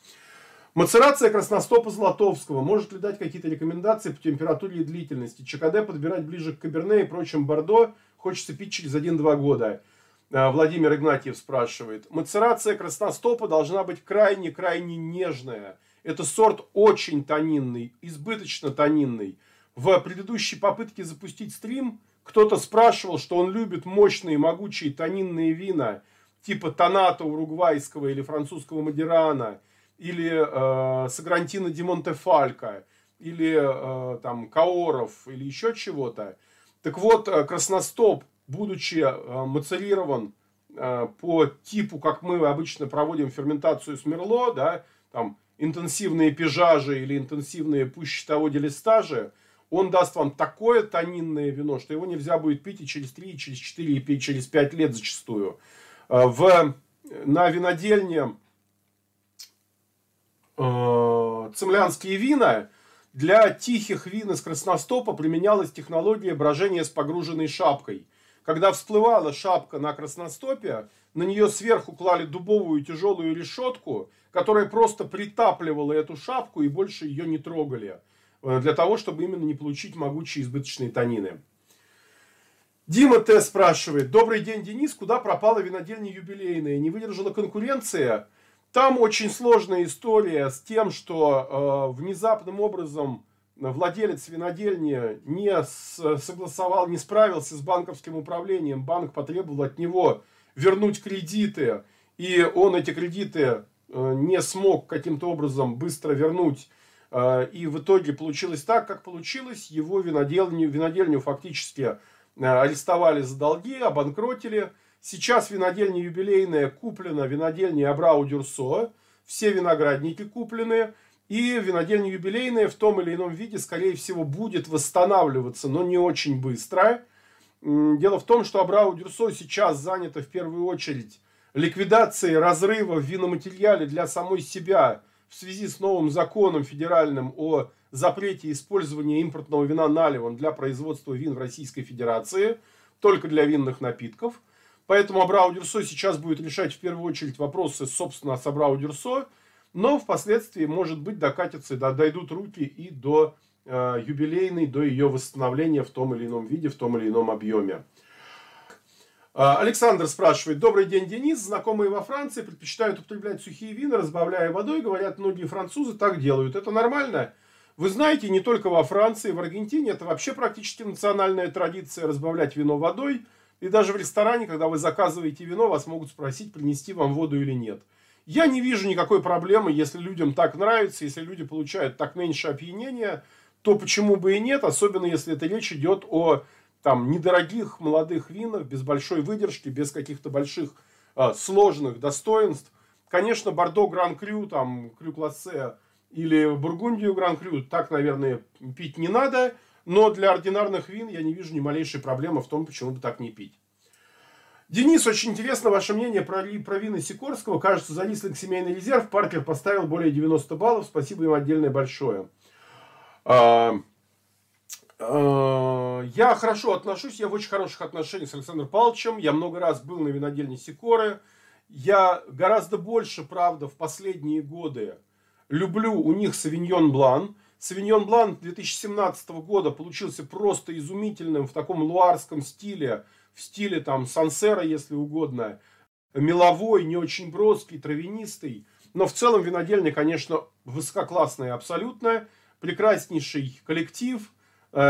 Мацерация красностопа Златовского. Может ли дать какие-то рекомендации по температуре и длительности? ЧКД подбирать ближе к Каберне и прочим Бордо. Хочется пить через 1-2 года. Владимир Игнатьев спрашивает. Мацерация красностопа должна быть крайне-крайне нежная. Это сорт очень тонинный, избыточно тонинный. В предыдущей попытке запустить стрим кто-то спрашивал, что он любит мощные, могучие тонинные вина, типа Тоната уругвайского или французского Мадирана – или э, Сагрантино Ди Монтефалько, или э, там Каоров, или еще чего-то. Так вот, э, красностоп, будучи э, мацерирован э, по типу, как мы обычно проводим ферментацию с Мерло, да, там интенсивные пижажи или интенсивные пуще того делистажи, он даст вам такое тонинное вино, что его нельзя будет пить и через 3, и через 4, и через 5 лет зачастую. Э, в, на винодельне э, цемлянские вина, для тихих вин из красностопа применялась технология брожения с погруженной шапкой. Когда всплывала шапка на красностопе, на нее сверху клали дубовую тяжелую решетку, которая просто притапливала эту шапку и больше ее не трогали. Э, для того, чтобы именно не получить могучие избыточные тонины. Дима Т. спрашивает. Добрый день, Денис. Куда пропала винодельня юбилейная? Не выдержала конкуренция? Там очень сложная история с тем, что э, внезапным образом владелец винодельни не согласовал, не справился с банковским управлением. Банк потребовал от него вернуть кредиты, и он эти кредиты не смог каким-то образом быстро вернуть. Э, и в итоге получилось так, как получилось. Его винодельню, винодельню фактически э, арестовали за долги, обанкротили – Сейчас винодельня юбилейная куплена, винодельня Абрау Дюрсо. Все виноградники куплены. И винодельня юбилейная в том или ином виде, скорее всего, будет восстанавливаться, но не очень быстро. Дело в том, что Абрау Дюрсо сейчас занято в первую очередь ликвидацией разрыва в виноматериале для самой себя в связи с новым законом федеральным о запрете использования импортного вина наливом для производства вин в Российской Федерации, только для винных напитков – Поэтому Абрау Дюрсо сейчас будет решать в первую очередь вопросы, собственно, с Абрау Дюрсо, но впоследствии, может быть, докатятся, дойдут руки и до э, юбилейной, до ее восстановления в том или ином виде, в том или ином объеме. Э, Александр спрашивает. Добрый день, Денис. Знакомые во Франции предпочитают употреблять сухие вина, разбавляя водой. Говорят, многие французы так делают. Это нормально? Вы знаете, не только во Франции, в Аргентине это вообще практически национальная традиция разбавлять вино водой. И даже в ресторане, когда вы заказываете вино, вас могут спросить, принести вам воду или нет. Я не вижу никакой проблемы, если людям так нравится, если люди получают так меньше опьянения, то почему бы и нет, особенно если это речь идет о там, недорогих молодых винах, без большой выдержки, без каких-то больших э, сложных достоинств. Конечно, Бордо Гран Крю, там, Крю Классе или Бургундию Гран Крю так, наверное, пить не надо, но для ординарных вин я не вижу ни малейшей проблемы в том, почему бы так не пить. Денис, очень интересно ваше мнение про, про вины Сикорского. Кажется, за низкий семейный резерв Паркер поставил более 90 баллов. Спасибо им отдельное большое. А, я хорошо отношусь, я в очень хороших отношениях с Александром Павловичем. Я много раз был на винодельне Сикоры. Я гораздо больше, правда, в последние годы люблю у них Савиньон Блан. Савиньон Блан 2017 года получился просто изумительным в таком луарском стиле в стиле там Сансера, если угодно, меловой, не очень броский, травянистый. Но в целом винодельня, конечно, высококлассная абсолютно. Прекраснейший коллектив, э,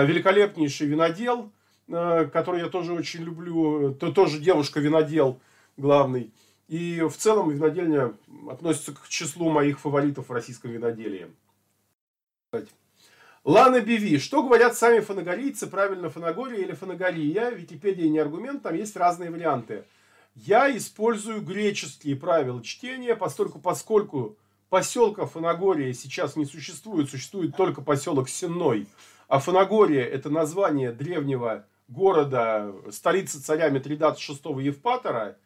великолепнейший винодел, э, который я тоже очень люблю. То, тоже девушка-винодел главный. И в целом винодельня относится к числу моих фаворитов в российском виноделии. Лана Биви. Что говорят сами фанагорийцы? Правильно, фанагория или фанагория? Википедия не аргумент, там есть разные варианты. Я использую греческие правила чтения, поскольку, поскольку поселка Фанагория сейчас не существует, существует только поселок Сенной, а Фанагория это название древнего города, столицы царя Митридата VI Евпатора,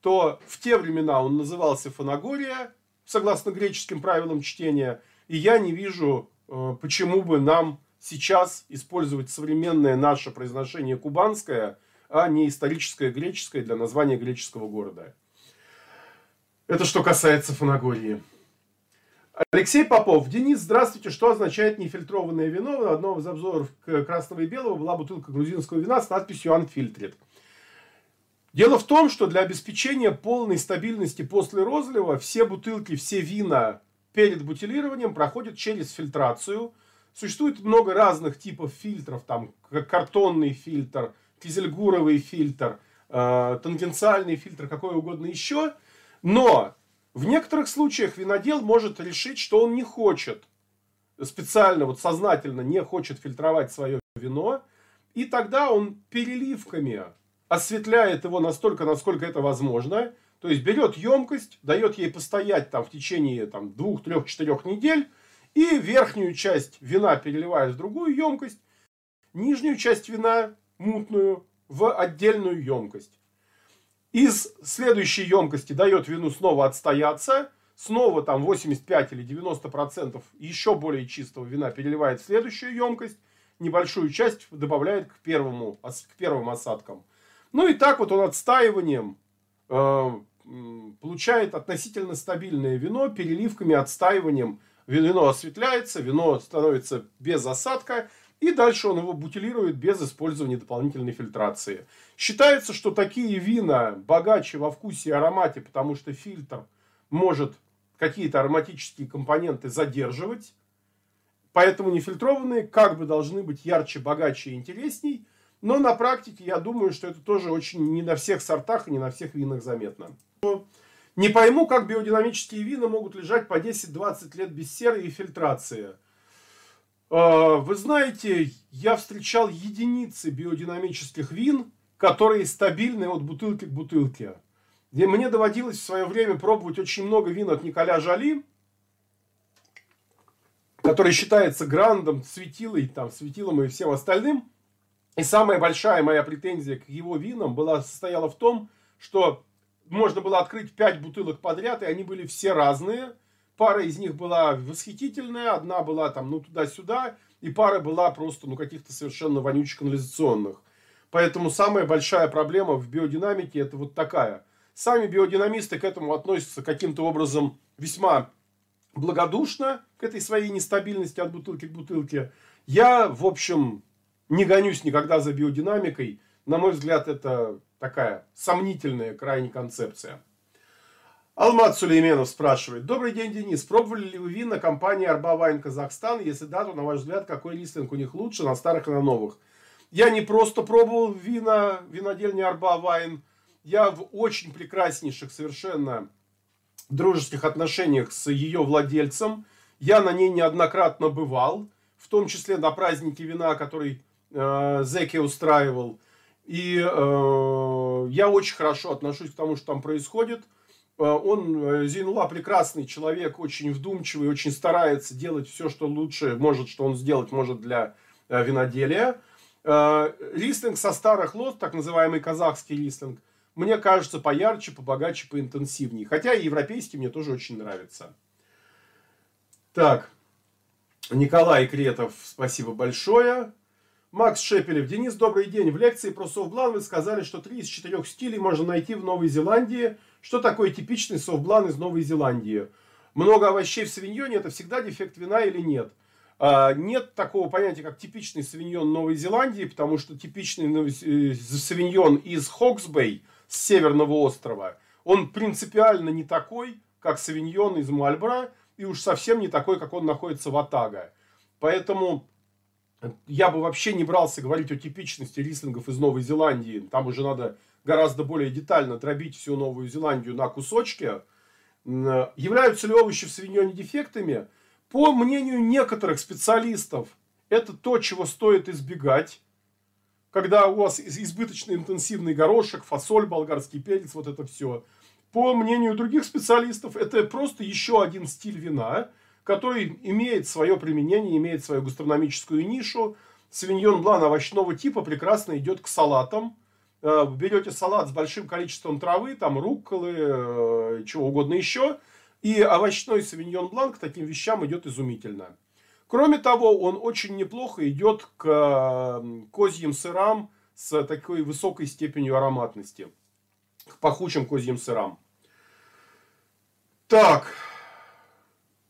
то в те времена он назывался Фанагория, согласно греческим правилам чтения, и я не вижу Э, почему бы нам сейчас использовать современное наше произношение кубанское, а не историческое греческое для названия греческого города. Это что касается Фанагории. Алексей Попов. Денис, здравствуйте. Что означает нефильтрованное вино? В одном из обзоров красного и белого была бутылка грузинского вина с надписью «Unfiltered». Дело в том, что для обеспечения полной стабильности после розлива все бутылки, все вина перед бутилированием проходит через фильтрацию. Существует много разных типов фильтров, там картонный фильтр, кизельгуровый фильтр, э, тангенциальный фильтр, какой угодно еще. Но в некоторых случаях винодел может решить, что он не хочет специально, вот сознательно не хочет фильтровать свое вино, и тогда он переливками осветляет его настолько, насколько это возможно, то есть берет емкость, дает ей постоять там в течение там, двух, трех, четырех недель, и верхнюю часть вина переливает в другую емкость, нижнюю часть вина, мутную, в отдельную емкость. Из следующей емкости дает вину снова отстояться, снова там 85 или 90 процентов еще более чистого вина переливает в следующую емкость, небольшую часть добавляет к, первому, к первым осадкам. Ну и так вот он отстаиванием э, получает относительно стабильное вино, переливками, отстаиванием. Вино осветляется, вино становится без осадка, и дальше он его бутилирует без использования дополнительной фильтрации. Считается, что такие вина богаче во вкусе и аромате, потому что фильтр может какие-то ароматические компоненты задерживать. Поэтому нефильтрованные как бы должны быть ярче, богаче и интересней. Но на практике я думаю, что это тоже очень не на всех сортах и не на всех винах заметно. Не пойму, как биодинамические вина могут лежать по 10-20 лет без серы и фильтрации. А, вы знаете, я встречал единицы биодинамических вин, которые стабильны от бутылки к бутылке. Мне доводилось в свое время пробовать очень много вин от Николя Жали, который считается грандом, светилой, там, светилом и всем остальным. И самая большая моя претензия к его винам была, состояла в том, что можно было открыть пять бутылок подряд, и они были все разные. Пара из них была восхитительная, одна была там, ну, туда-сюда, и пара была просто, ну, каких-то совершенно вонючих канализационных. Поэтому самая большая проблема в биодинамике это вот такая. Сами биодинамисты к этому относятся каким-то образом весьма благодушно, к этой своей нестабильности от бутылки к бутылке. Я, в общем, не гонюсь никогда за биодинамикой. На мой взгляд, это такая сомнительная крайне концепция. Алмат Сулейменов спрашивает. Добрый день, Денис. Пробовали ли вы вина компании Арба Вайн Казахстан? Если да, то, на ваш взгляд, какой листинг у них лучше, на старых и на новых? Я не просто пробовал вина винодельни Арба Вайн. Я в очень прекраснейших совершенно дружеских отношениях с ее владельцем. Я на ней неоднократно бывал, в том числе на празднике вина, который э, Зеки устраивал. И э, я очень хорошо отношусь к тому, что там происходит. Э, он, э, Зейнула, прекрасный человек, очень вдумчивый, очень старается делать все, что лучше может, что он сделать может для э, виноделия. Листинг со старых лот, так называемый казахский листинг, мне кажется поярче, побогаче, поинтенсивнее. Хотя и европейский мне тоже очень нравится. Так, Николай Кретов, спасибо большое. Макс Шепелев. Денис, добрый день. В лекции про sauv blanc вы сказали, что три из четырех стилей можно найти в Новой Зеландии. Что такое типичный sauv blanc из Новой Зеландии? Много овощей в совиньоне – это всегда дефект вина или нет? А, нет такого понятия, как типичный совиньон Новой Зеландии, потому что типичный э, совиньон из Хоксбей, с северного острова, он принципиально не такой, как савиньон из Мальбора, и уж совсем не такой, как он находится в Атага. Поэтому я бы вообще не брался говорить о типичности рислингов из Новой Зеландии. Там уже надо гораздо более детально дробить всю Новую Зеландию на кусочки. Являются ли овощи в свиньоне дефектами? По мнению некоторых специалистов, это то, чего стоит избегать. Когда у вас избыточно интенсивный горошек, фасоль, болгарский перец, вот это все. По мнению других специалистов, это просто еще один стиль вина – который имеет свое применение, имеет свою гастрономическую нишу. Свиньон блан овощного типа прекрасно идет к салатам. Э, берете салат с большим количеством травы, там рукколы, э, чего угодно еще. И овощной савиньон блан к таким вещам идет изумительно. Кроме того, он очень неплохо идет к козьим сырам с такой высокой степенью ароматности. К пахучим козьим сырам. Так,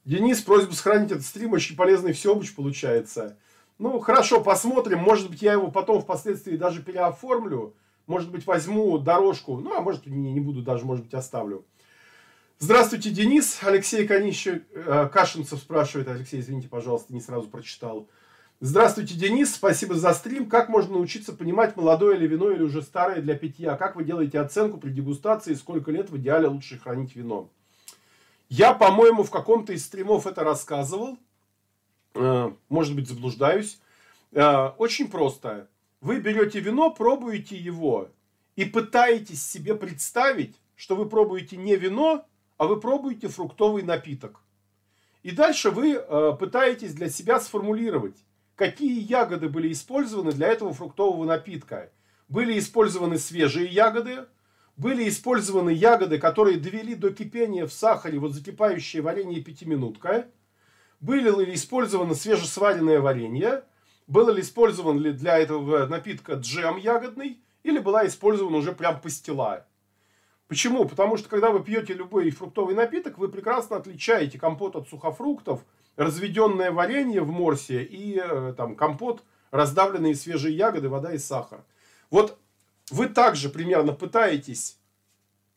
Денис, просьба сохранить этот стрим, очень полезный всеобуч получается. Ну, хорошо, посмотрим. Может быть, я его потом впоследствии даже переоформлю. Может быть, возьму дорожку. Ну, а может, не, не буду даже, может быть, оставлю. Здравствуйте, Денис. Алексей Конищев, э, Кашинцев спрашивает. Алексей, извините, пожалуйста, не сразу прочитал. Здравствуйте, Денис. Спасибо за стрим. Как можно научиться понимать, молодое ли вино или уже старое для питья? Как вы делаете оценку при дегустации? Сколько лет в идеале лучше хранить вино? Я, по-моему, в каком-то из стримов это рассказывал. Э, может быть, заблуждаюсь. Э, очень просто. Вы берете вино, пробуете его и пытаетесь себе представить, что вы пробуете не вино, а вы пробуете фруктовый напиток. И дальше вы э, пытаетесь для себя сформулировать, какие ягоды были использованы для этого фруктового напитка. Были использованы свежие ягоды, были использованы ягоды, которые довели до кипения в сахаре вот закипающее варенье пятиминутка. Были ли использовано свежесваренное варенье? Было ли использован ли для этого напитка джем ягодный? Или была использована уже прям пастила? Почему? Потому что когда вы пьете любой фруктовый напиток, вы прекрасно отличаете компот от сухофруктов, разведенное варенье в морсе и э, там, компот, раздавленные свежие ягоды, вода и сахар. Вот вы также примерно пытаетесь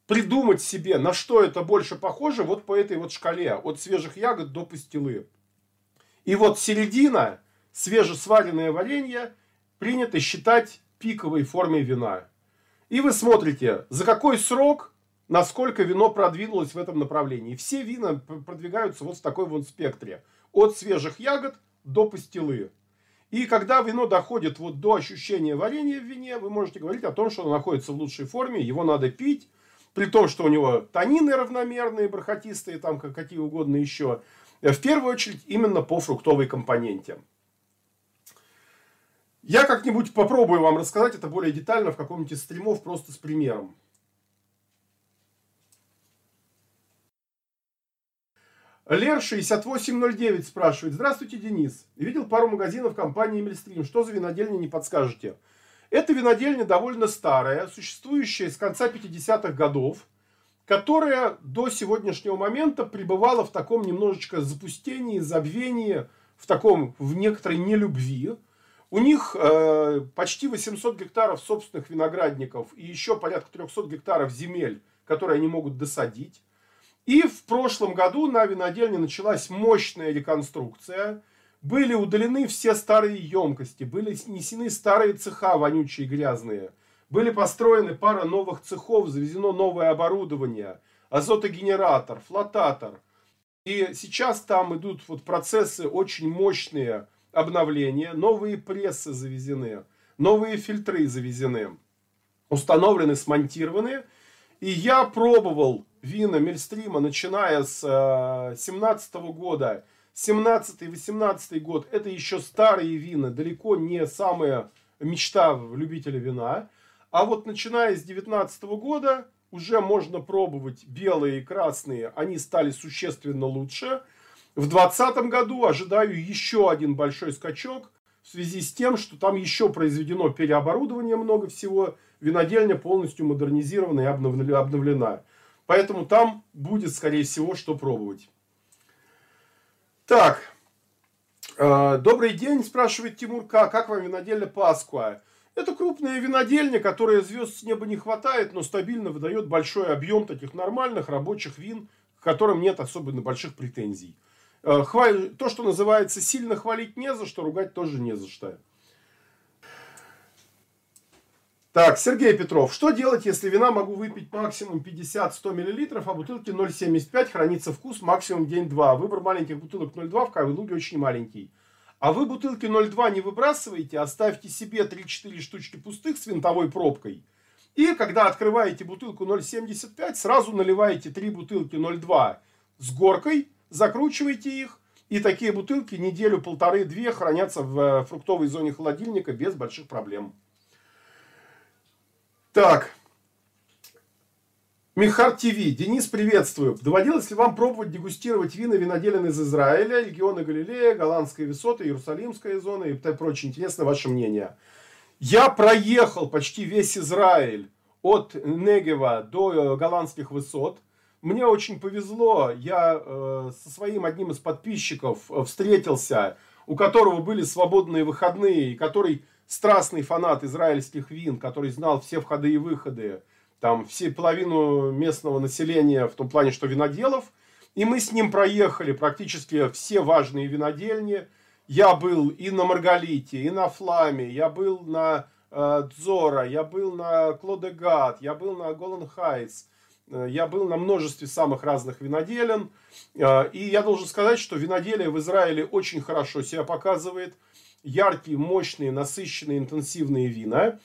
придумать себе, на что это больше похоже, вот по этой вот шкале, от свежих ягод до пастилы. И вот середина, свежесваренное варенье, принято считать пиковой формой вина. И вы смотрите, за какой срок, насколько вино продвинулось в этом направлении. Все вина продвигаются вот в такой вот спектре. От свежих ягод до пастилы. И когда вино доходит вот до ощущения варенья в вине, вы можете говорить о том, что оно находится в лучшей форме, его надо пить, при том, что у него танины равномерные, бархатистые, там какие угодно еще. В первую очередь именно по фруктовой компоненте. Я как-нибудь попробую вам рассказать это более детально в каком-нибудь из стримов, просто с примером. Лер 6809 спрашивает. Здравствуйте, Денис. Видел пару магазинов компании Мельстрим. Что за винодельня, не подскажете? Это винодельня довольно старая, существующая с конца 50-х годов, которая до сегодняшнего момента пребывала в таком немножечко запустении, забвении, в таком, в некоторой нелюбви. У них э, почти 800 гектаров собственных виноградников и еще порядка 300 гектаров земель, которые они могут досадить. И в прошлом году на винодельне началась мощная реконструкция. Были удалены все старые емкости, были снесены старые цеха вонючие и грязные. Были построены пара новых цехов, завезено новое оборудование, азотогенератор, флотатор. И сейчас там идут вот процессы очень мощные обновления, новые прессы завезены, новые фильтры завезены, установлены, смонтированы. И я пробовал вина Мельстрима, начиная с 17 года, 17-18 год, это еще старые вина, далеко не самая мечта любителя вина. А вот начиная с 19 года уже можно пробовать белые и красные, они стали существенно лучше. В 2020 году ожидаю еще один большой скачок в связи с тем, что там еще произведено переоборудование много всего, винодельня полностью модернизирована и обновлена. Поэтому там будет, скорее всего, что пробовать. Так, э, добрый день, спрашивает Тимур К. Как вам винодельня Пасква? Это крупная винодельня, которая звезд с неба не хватает, но стабильно выдает большой объем таких нормальных рабочих вин, к которым нет особенно больших претензий. Э, то, что называется, сильно хвалить не за что, ругать тоже не за что. Так, Сергей Петров. Что делать, если вина могу выпить максимум 50-100 мл, а бутылки 0,75 хранится вкус максимум день-два? Выбор маленьких бутылок 0,2 в Кавелуге очень маленький. А вы бутылки 0,2 не выбрасываете, оставьте себе 3-4 штучки пустых с винтовой пробкой. И когда открываете бутылку 0,75, сразу наливаете 3 бутылки 0,2 с горкой, закручиваете их. И такие бутылки неделю, полторы, две хранятся в э, фруктовой зоне холодильника без больших проблем. Так. Михар ТВ. Денис, приветствую. Доводилось ли вам пробовать дегустировать вина виноделин из Израиля, региона Галилея, Голландская высота, Иерусалимская зона и прочее? Интересно ваше мнение. Я проехал почти весь Израиль от Негева до э, голландских высот. Мне очень повезло. Я э, со своим одним из подписчиков э, встретился, у которого были свободные выходные, и который страстный фанат израильских вин, который знал все входы и выходы, там все половину местного населения в том плане, что виноделов. И мы с ним проехали практически все важные винодельни. Я был и на Маргалите, и на Фламе, я был на э, Дзора, я был на Клодегат, я был на Голланд Хайтс, я был на множестве самых разных виноделен. Э, и я должен сказать, что виноделие в Израиле очень хорошо себя показывает – яркие, мощные, насыщенные, интенсивные вина.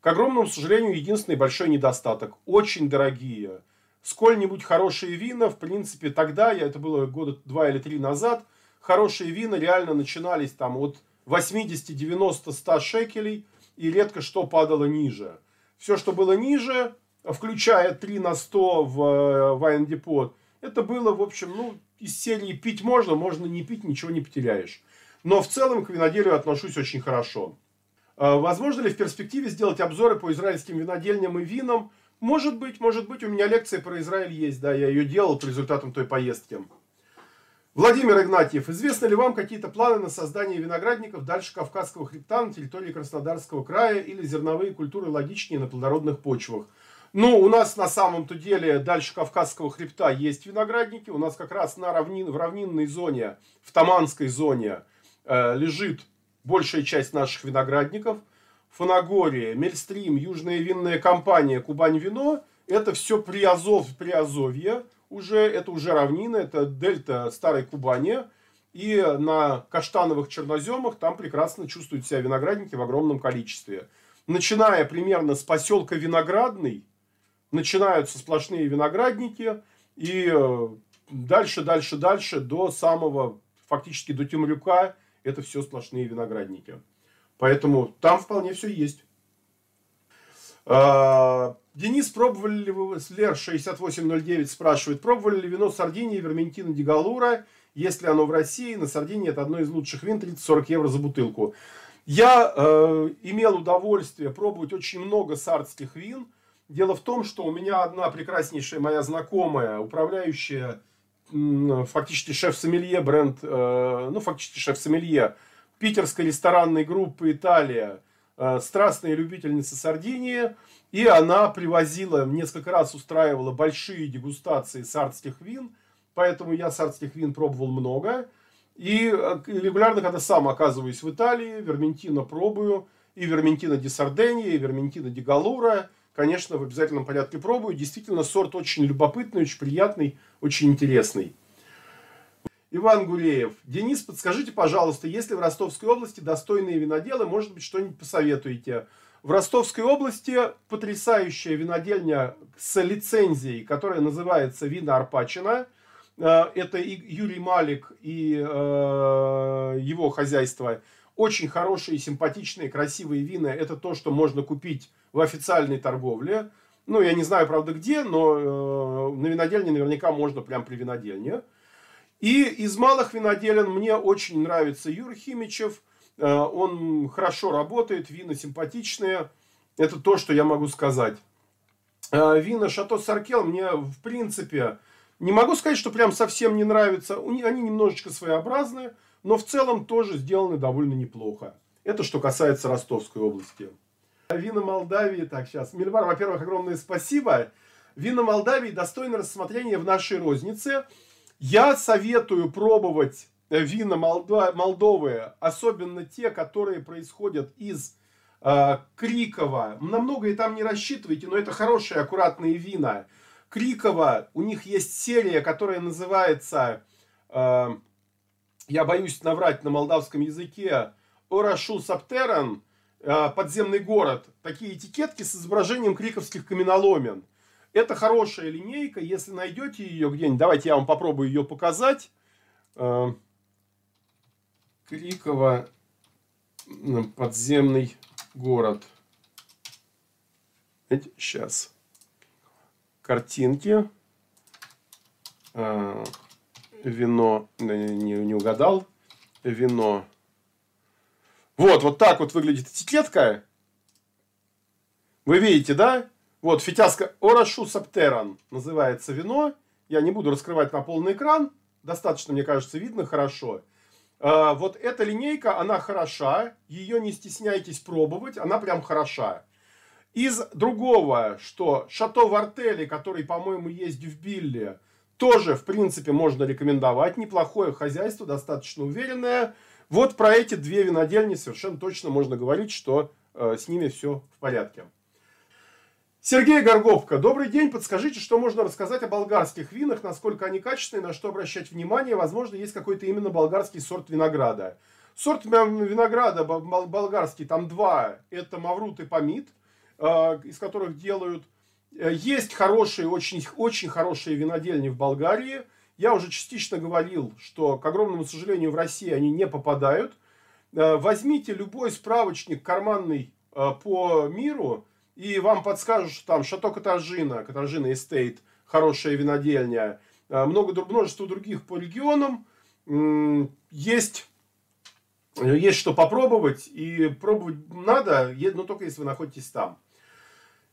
К огромному сожалению, единственный большой недостаток. Очень дорогие. Сколь-нибудь хорошие вина, в принципе, тогда, я, это было года два или три назад, хорошие вина реально начинались там от 80, 90, 100 шекелей, и редко что падало ниже. Все, что было ниже, включая 3 на 100 в Вайн Депот, это было, в общем, ну, из серии пить можно, можно не пить, ничего не потеряешь. Но в целом к виноделию отношусь очень хорошо. А, возможно ли в перспективе сделать обзоры по израильским винодельням и винам? Может быть, может быть, у меня лекция про Израиль есть, да, я ее делал по результатам той поездки. Владимир Игнатьев, известны ли вам какие-то планы на создание виноградников дальше Кавказского хребта на территории Краснодарского края или зерновые культуры логичнее на плодородных почвах? Ну, у нас на самом-то деле дальше Кавказского хребта есть виноградники. У нас как раз на равнин, в равнинной зоне, в Таманской зоне, Э, лежит большая часть наших виноградников. Фанагория, Мельстрим, Южная винная компания, Кубань вино. Это все Приазов, Приазовье уже, это уже равнина, это дельта Старой Кубани. И на каштановых черноземах там прекрасно чувствуют себя виноградники в огромном количестве. Начиная примерно с поселка Виноградный, начинаются сплошные виноградники. И э, дальше, дальше, дальше до самого, фактически до Темрюка это все сплошные виноградники. Поэтому там вполне все есть. А, Денис, пробовали ли вы, Лер 6809 спрашивает, пробовали ли вино Сардинии, Верментина Дигалура, если оно в России, на Сардинии это одно из лучших вин, 30-40 евро за бутылку. Я э, имел удовольствие пробовать очень много сардских вин. Дело в том, что у меня одна прекраснейшая моя знакомая, управляющая фактически шеф-сомелье бренд, э, ну, фактически шеф-сомелье питерской ресторанной группы «Италия», э, страстная любительница Сардинии, и она привозила, несколько раз устраивала большие дегустации сардских вин, поэтому я сардских вин пробовал много. И э, регулярно, когда сам оказываюсь в Италии, Верментино пробую, и Верментино ди Сардения, и Верментино ди Галура, конечно, в обязательном порядке пробую. Действительно, сорт очень любопытный, очень приятный, очень интересный. Иван Гулеев. Денис, подскажите, пожалуйста, если в Ростовской области достойные виноделы, может быть, что-нибудь посоветуете? В Ростовской области потрясающая винодельня с лицензией, которая называется «Вина Арпачина». Э, это Юрий Малик и э, его хозяйство. Очень хорошие, симпатичные, красивые вина. Это то, что можно купить в официальной торговле. Ну, я не знаю, правда, где, но э, на винодельне наверняка можно прям при винодельне. И из малых виноделен мне очень нравится Юр Химичев – Э, он хорошо работает, вина симпатичные. Это то, что я могу сказать. Э, вина Шато Саркел мне, в принципе, не могу сказать, что прям совсем не нравится. Они немножечко своеобразные, но в целом тоже сделаны довольно неплохо. Это что касается Ростовской области. Вина Молдавии, так, сейчас. Мильбар, во-первых, огромное спасибо. Вина Молдавии достойно рассмотрения в нашей рознице. Я советую пробовать вина Молдовы, особенно те, которые происходят из э, Крикова, на многое там не рассчитывайте, но это хорошие, аккуратные вина. Крикова, у них есть серия, которая называется, э, я боюсь наврать на молдавском языке, Орашу Саптеран, э, подземный город. Такие этикетки с изображением криковских каменоломен. Это хорошая линейка, если найдете ее где-нибудь, давайте я вам попробую ее показать. Э, Криково, подземный город. Сейчас. Картинки. Вино, не, не угадал. Вино. Вот, вот так вот выглядит этикетка. Вы видите, да? Вот, фитяска Орашу Саптеран называется вино. Я не буду раскрывать на полный экран. Достаточно, мне кажется, видно хорошо. А, вот эта линейка, она хороша, ее не стесняйтесь пробовать, она прям хороша. Из другого, что Шато Вартели, который, по-моему, есть в Билле, тоже, в принципе, можно рекомендовать. Неплохое хозяйство, достаточно уверенное. Вот про эти две винодельни совершенно точно можно говорить, что э, с ними все в порядке. Сергей Горговка. Добрый день. Подскажите, что можно рассказать о болгарских винах, насколько они качественные, на что обращать внимание. Возможно, есть какой-то именно болгарский сорт винограда. Сорт винограда болгарский, там два. Это Маврут и Памит, э, из которых делают. Э, есть хорошие, очень, очень хорошие винодельни в Болгарии. Я уже частично говорил, что, к огромному сожалению, в России они не попадают. Э, возьмите любой справочник карманный по миру, и вам подскажут, что там Шато Катаржина, Катаржина Эстейт, хорошая винодельня, э, много, множество других по регионам. Есть, есть что попробовать, и пробовать надо, но только если вы находитесь там.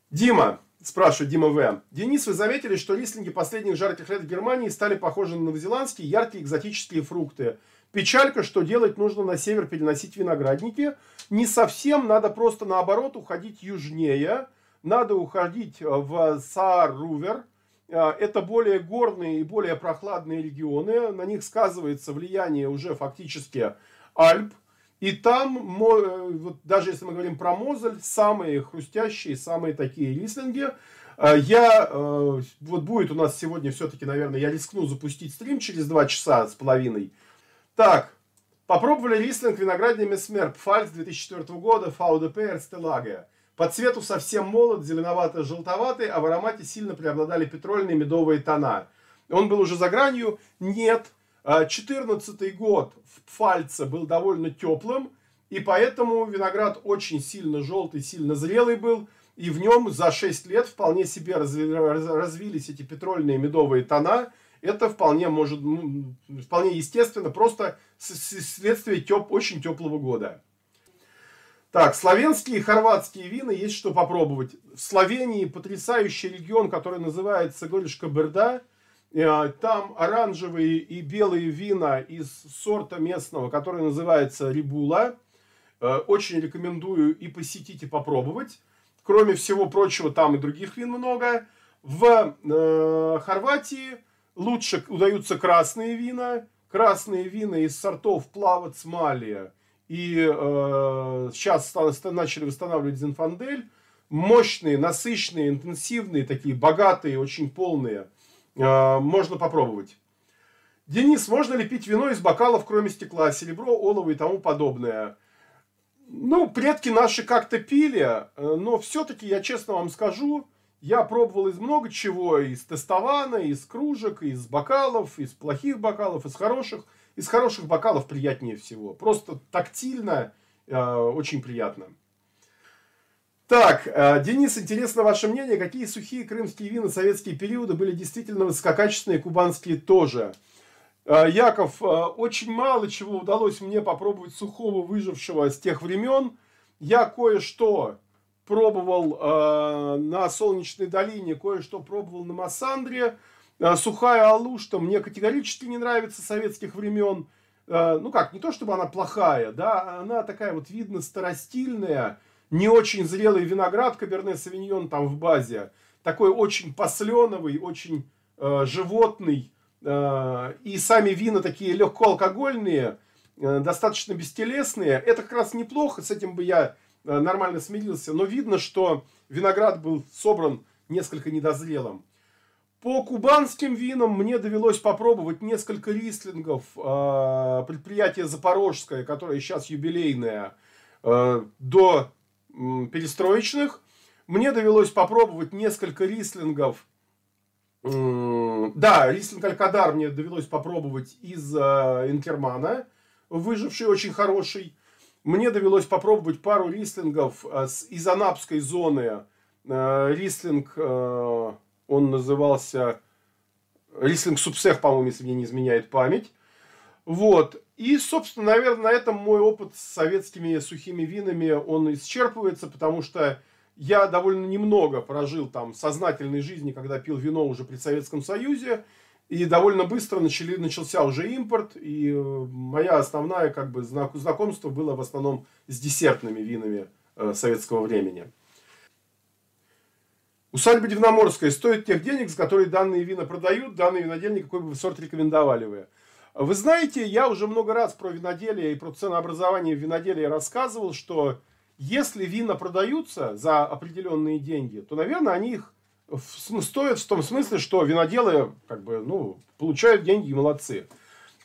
Дима, спрашивает Дима В. Денис, вы заметили, что рислинги последних жарких лет в Германии стали похожи на новозеландские яркие экзотические фрукты. Печалька, что делать нужно на север переносить виноградники. Не совсем, надо просто наоборот уходить южнее. Надо уходить в Саар-Рувер. А, это более горные и более прохладные регионы. На них сказывается влияние уже фактически Альп. И там, вот даже если мы говорим про Мозель, самые хрустящие, самые такие рислинги. А, я, э, вот будет у нас сегодня все-таки, наверное, я рискну запустить стрим через два часа с половиной – так, попробовали рислинг виноградный Месмер Пфальц 2004 года ФАУДП Эрстелаге. По цвету совсем молод, зеленовато-желтоватый, а в аромате сильно преобладали петрольные медовые тона. Он был уже за гранью? Нет. 14 а, год в Пфальце был довольно теплым, и поэтому виноград очень сильно желтый, сильно зрелый был, и в нем за 6 лет вполне себе развились эти петрольные медовые тона, это вполне может, вполне естественно, просто следствие теп, очень теплого года. Так, славянские и хорватские вина есть что попробовать. В Словении потрясающий регион, который называется Горишка Берда. Э, там оранжевые и белые вина из сорта местного, который называется Рибула. Э, очень рекомендую и посетить, и попробовать. Кроме всего прочего, там и других вин много. В э, Хорватии лучше удаются красные вина, красные вина из сортов Плавац Малия и э, сейчас начали восстанавливать Зинфандель. Мощные, насыщенные, интенсивные, такие богатые, очень полные. Э, можно попробовать. Денис, можно ли пить вино из бокалов, кроме стекла, серебро, олово и тому подобное? Ну, предки наши как-то пили, э, но все-таки, я честно вам скажу, я пробовал из много чего, из тестована, из кружек, из бокалов, из плохих бокалов, из хороших. Из хороших бокалов приятнее всего. Просто тактильно, э, очень приятно. Так, э, Денис, интересно ваше мнение, какие сухие крымские вина советские периоды были действительно высококачественные, кубанские тоже? Э, Яков, э, очень мало чего удалось мне попробовать сухого выжившего с тех времен. Я кое-что пробовал на Солнечной долине, кое-что пробовал на Массандре. Сухая Алушта мне категорически не нравится советских времен. Ну как, не то чтобы она плохая, да, она такая вот видно старостильная, не очень зрелый виноград Каберне Савиньон там в базе. Такой очень посленовый, очень э, животный, Э, и сами вина такие легкоалкогольные, э, достаточно бестелесные. Это как раз неплохо, с этим бы я э, нормально смирился. Но видно, что виноград был собран несколько недозрелым. По кубанским винам мне довелось попробовать несколько рислингов предприятия Запорожское, которое сейчас юбилейное, до перестроечных. Мне довелось попробовать несколько рислингов да, Рислинг Алькадар мне довелось попробовать из э, Инкермана, выживший очень хороший. Мне довелось попробовать пару рислингов э, из анапской зоны. Э, рислинг, он назывался Рислинг Субсех, по-моему, если мне не изменяет память. Вот. И, собственно, наверное, на этом мой опыт с советскими сухими винами, он исчерпывается, потому что я довольно немного прожил там сознательной жизни, когда пил вино уже при Советском Союзе. И довольно быстро начали, начался уже импорт. И э, моя основная как бы, знакомство было в основном с десертными винами э, советского времени. Усадьба Дивноморская стоит тех денег, за которые данные вина продают. Данный винодельник, какой бы сорт рекомендовали вы? Вы знаете, я уже много раз про виноделие и про ценообразование в виноделии рассказывал, что если вина продаются за определенные деньги, то, наверное, они их стоят в том смысле, что виноделы как бы, ну, получают деньги и молодцы.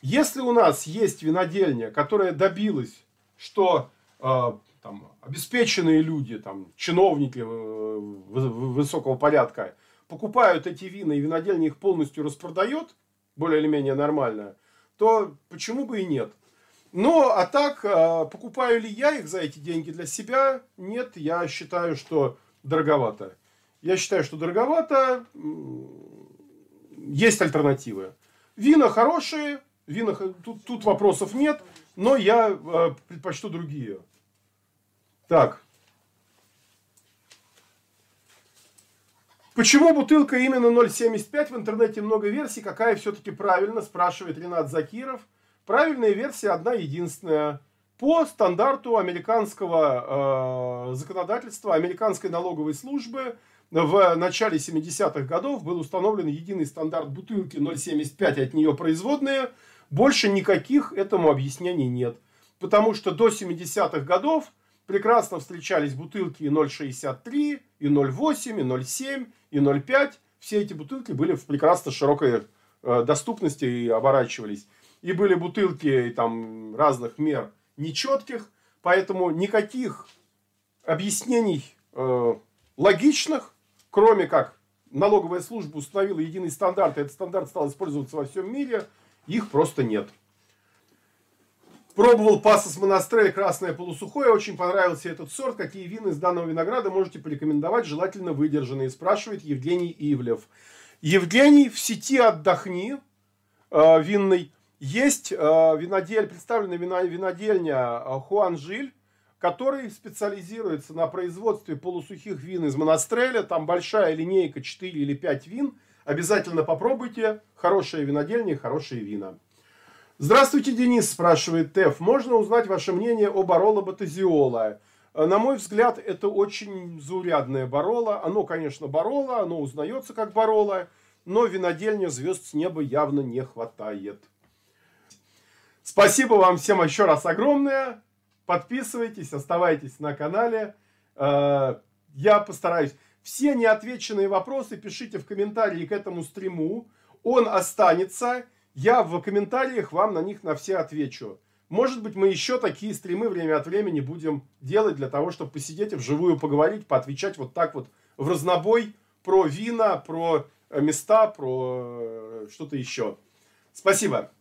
Если у нас есть винодельня, которая добилась, что э, там, обеспеченные люди, там, чиновники э, высокого порядка покупают эти вина, и винодельня их полностью распродает, более или менее нормально, то почему бы и нет? Ну, а так, а, покупаю ли я их за эти деньги для себя? Нет, я считаю, что дороговато. Я считаю, что дороговато. Есть альтернативы. Вина хорошие, вина, тут, тут вопросов нет, но я э, предпочту другие. Так. Почему бутылка именно 0,75? В интернете много версий. Какая все-таки правильно, спрашивает Ренат Закиров. Правильная версия одна единственная. По стандарту американского э, законодательства, американской налоговой службы в начале 70-х годов был установлен единый стандарт бутылки 0,75 от нее производные. Больше никаких этому объяснений нет. Потому что до 70-х годов прекрасно встречались бутылки и 0,63, и 0,8, и 0,7, и 0,5. Все эти бутылки были в прекрасно широкой э, доступности и оборачивались и были бутылки там разных мер нечетких, поэтому никаких объяснений э, логичных, кроме как налоговая служба установила единый стандарт, и этот стандарт стал использоваться во всем мире, их просто нет. Пробовал пасос Монастрель красное полусухое, очень понравился этот сорт. Какие вины из данного винограда можете порекомендовать, желательно выдержанные, спрашивает Евгений Ивлев. Евгений, в сети отдохни, э, винный, есть э, винодель, представленная вино, винодельня э, Хуан Жиль, который специализируется на производстве полусухих вин из Монастреля. Там большая линейка 4 или 5 вин. Обязательно попробуйте. Хорошая винодельня, хорошие вина. Здравствуйте, Денис, спрашивает Теф. Можно узнать ваше мнение о Бароло Батазиола? Э, на мой взгляд, это очень заурядное Бароло. Оно, конечно, Бароло, оно узнается как Бароло, но винодельня звезд с неба явно не хватает. Спасибо вам всем еще раз огромное. Подписывайтесь, оставайтесь на канале. Э, я постараюсь. Все неотвеченные вопросы пишите в комментарии к этому стриму. Он останется. Я в комментариях вам на них на все отвечу. Может быть, мы еще такие стримы время от времени будем делать для того, чтобы посидеть и вживую поговорить, поотвечать вот так вот в разнобой про вина, про места, про э, что-то еще. Спасибо.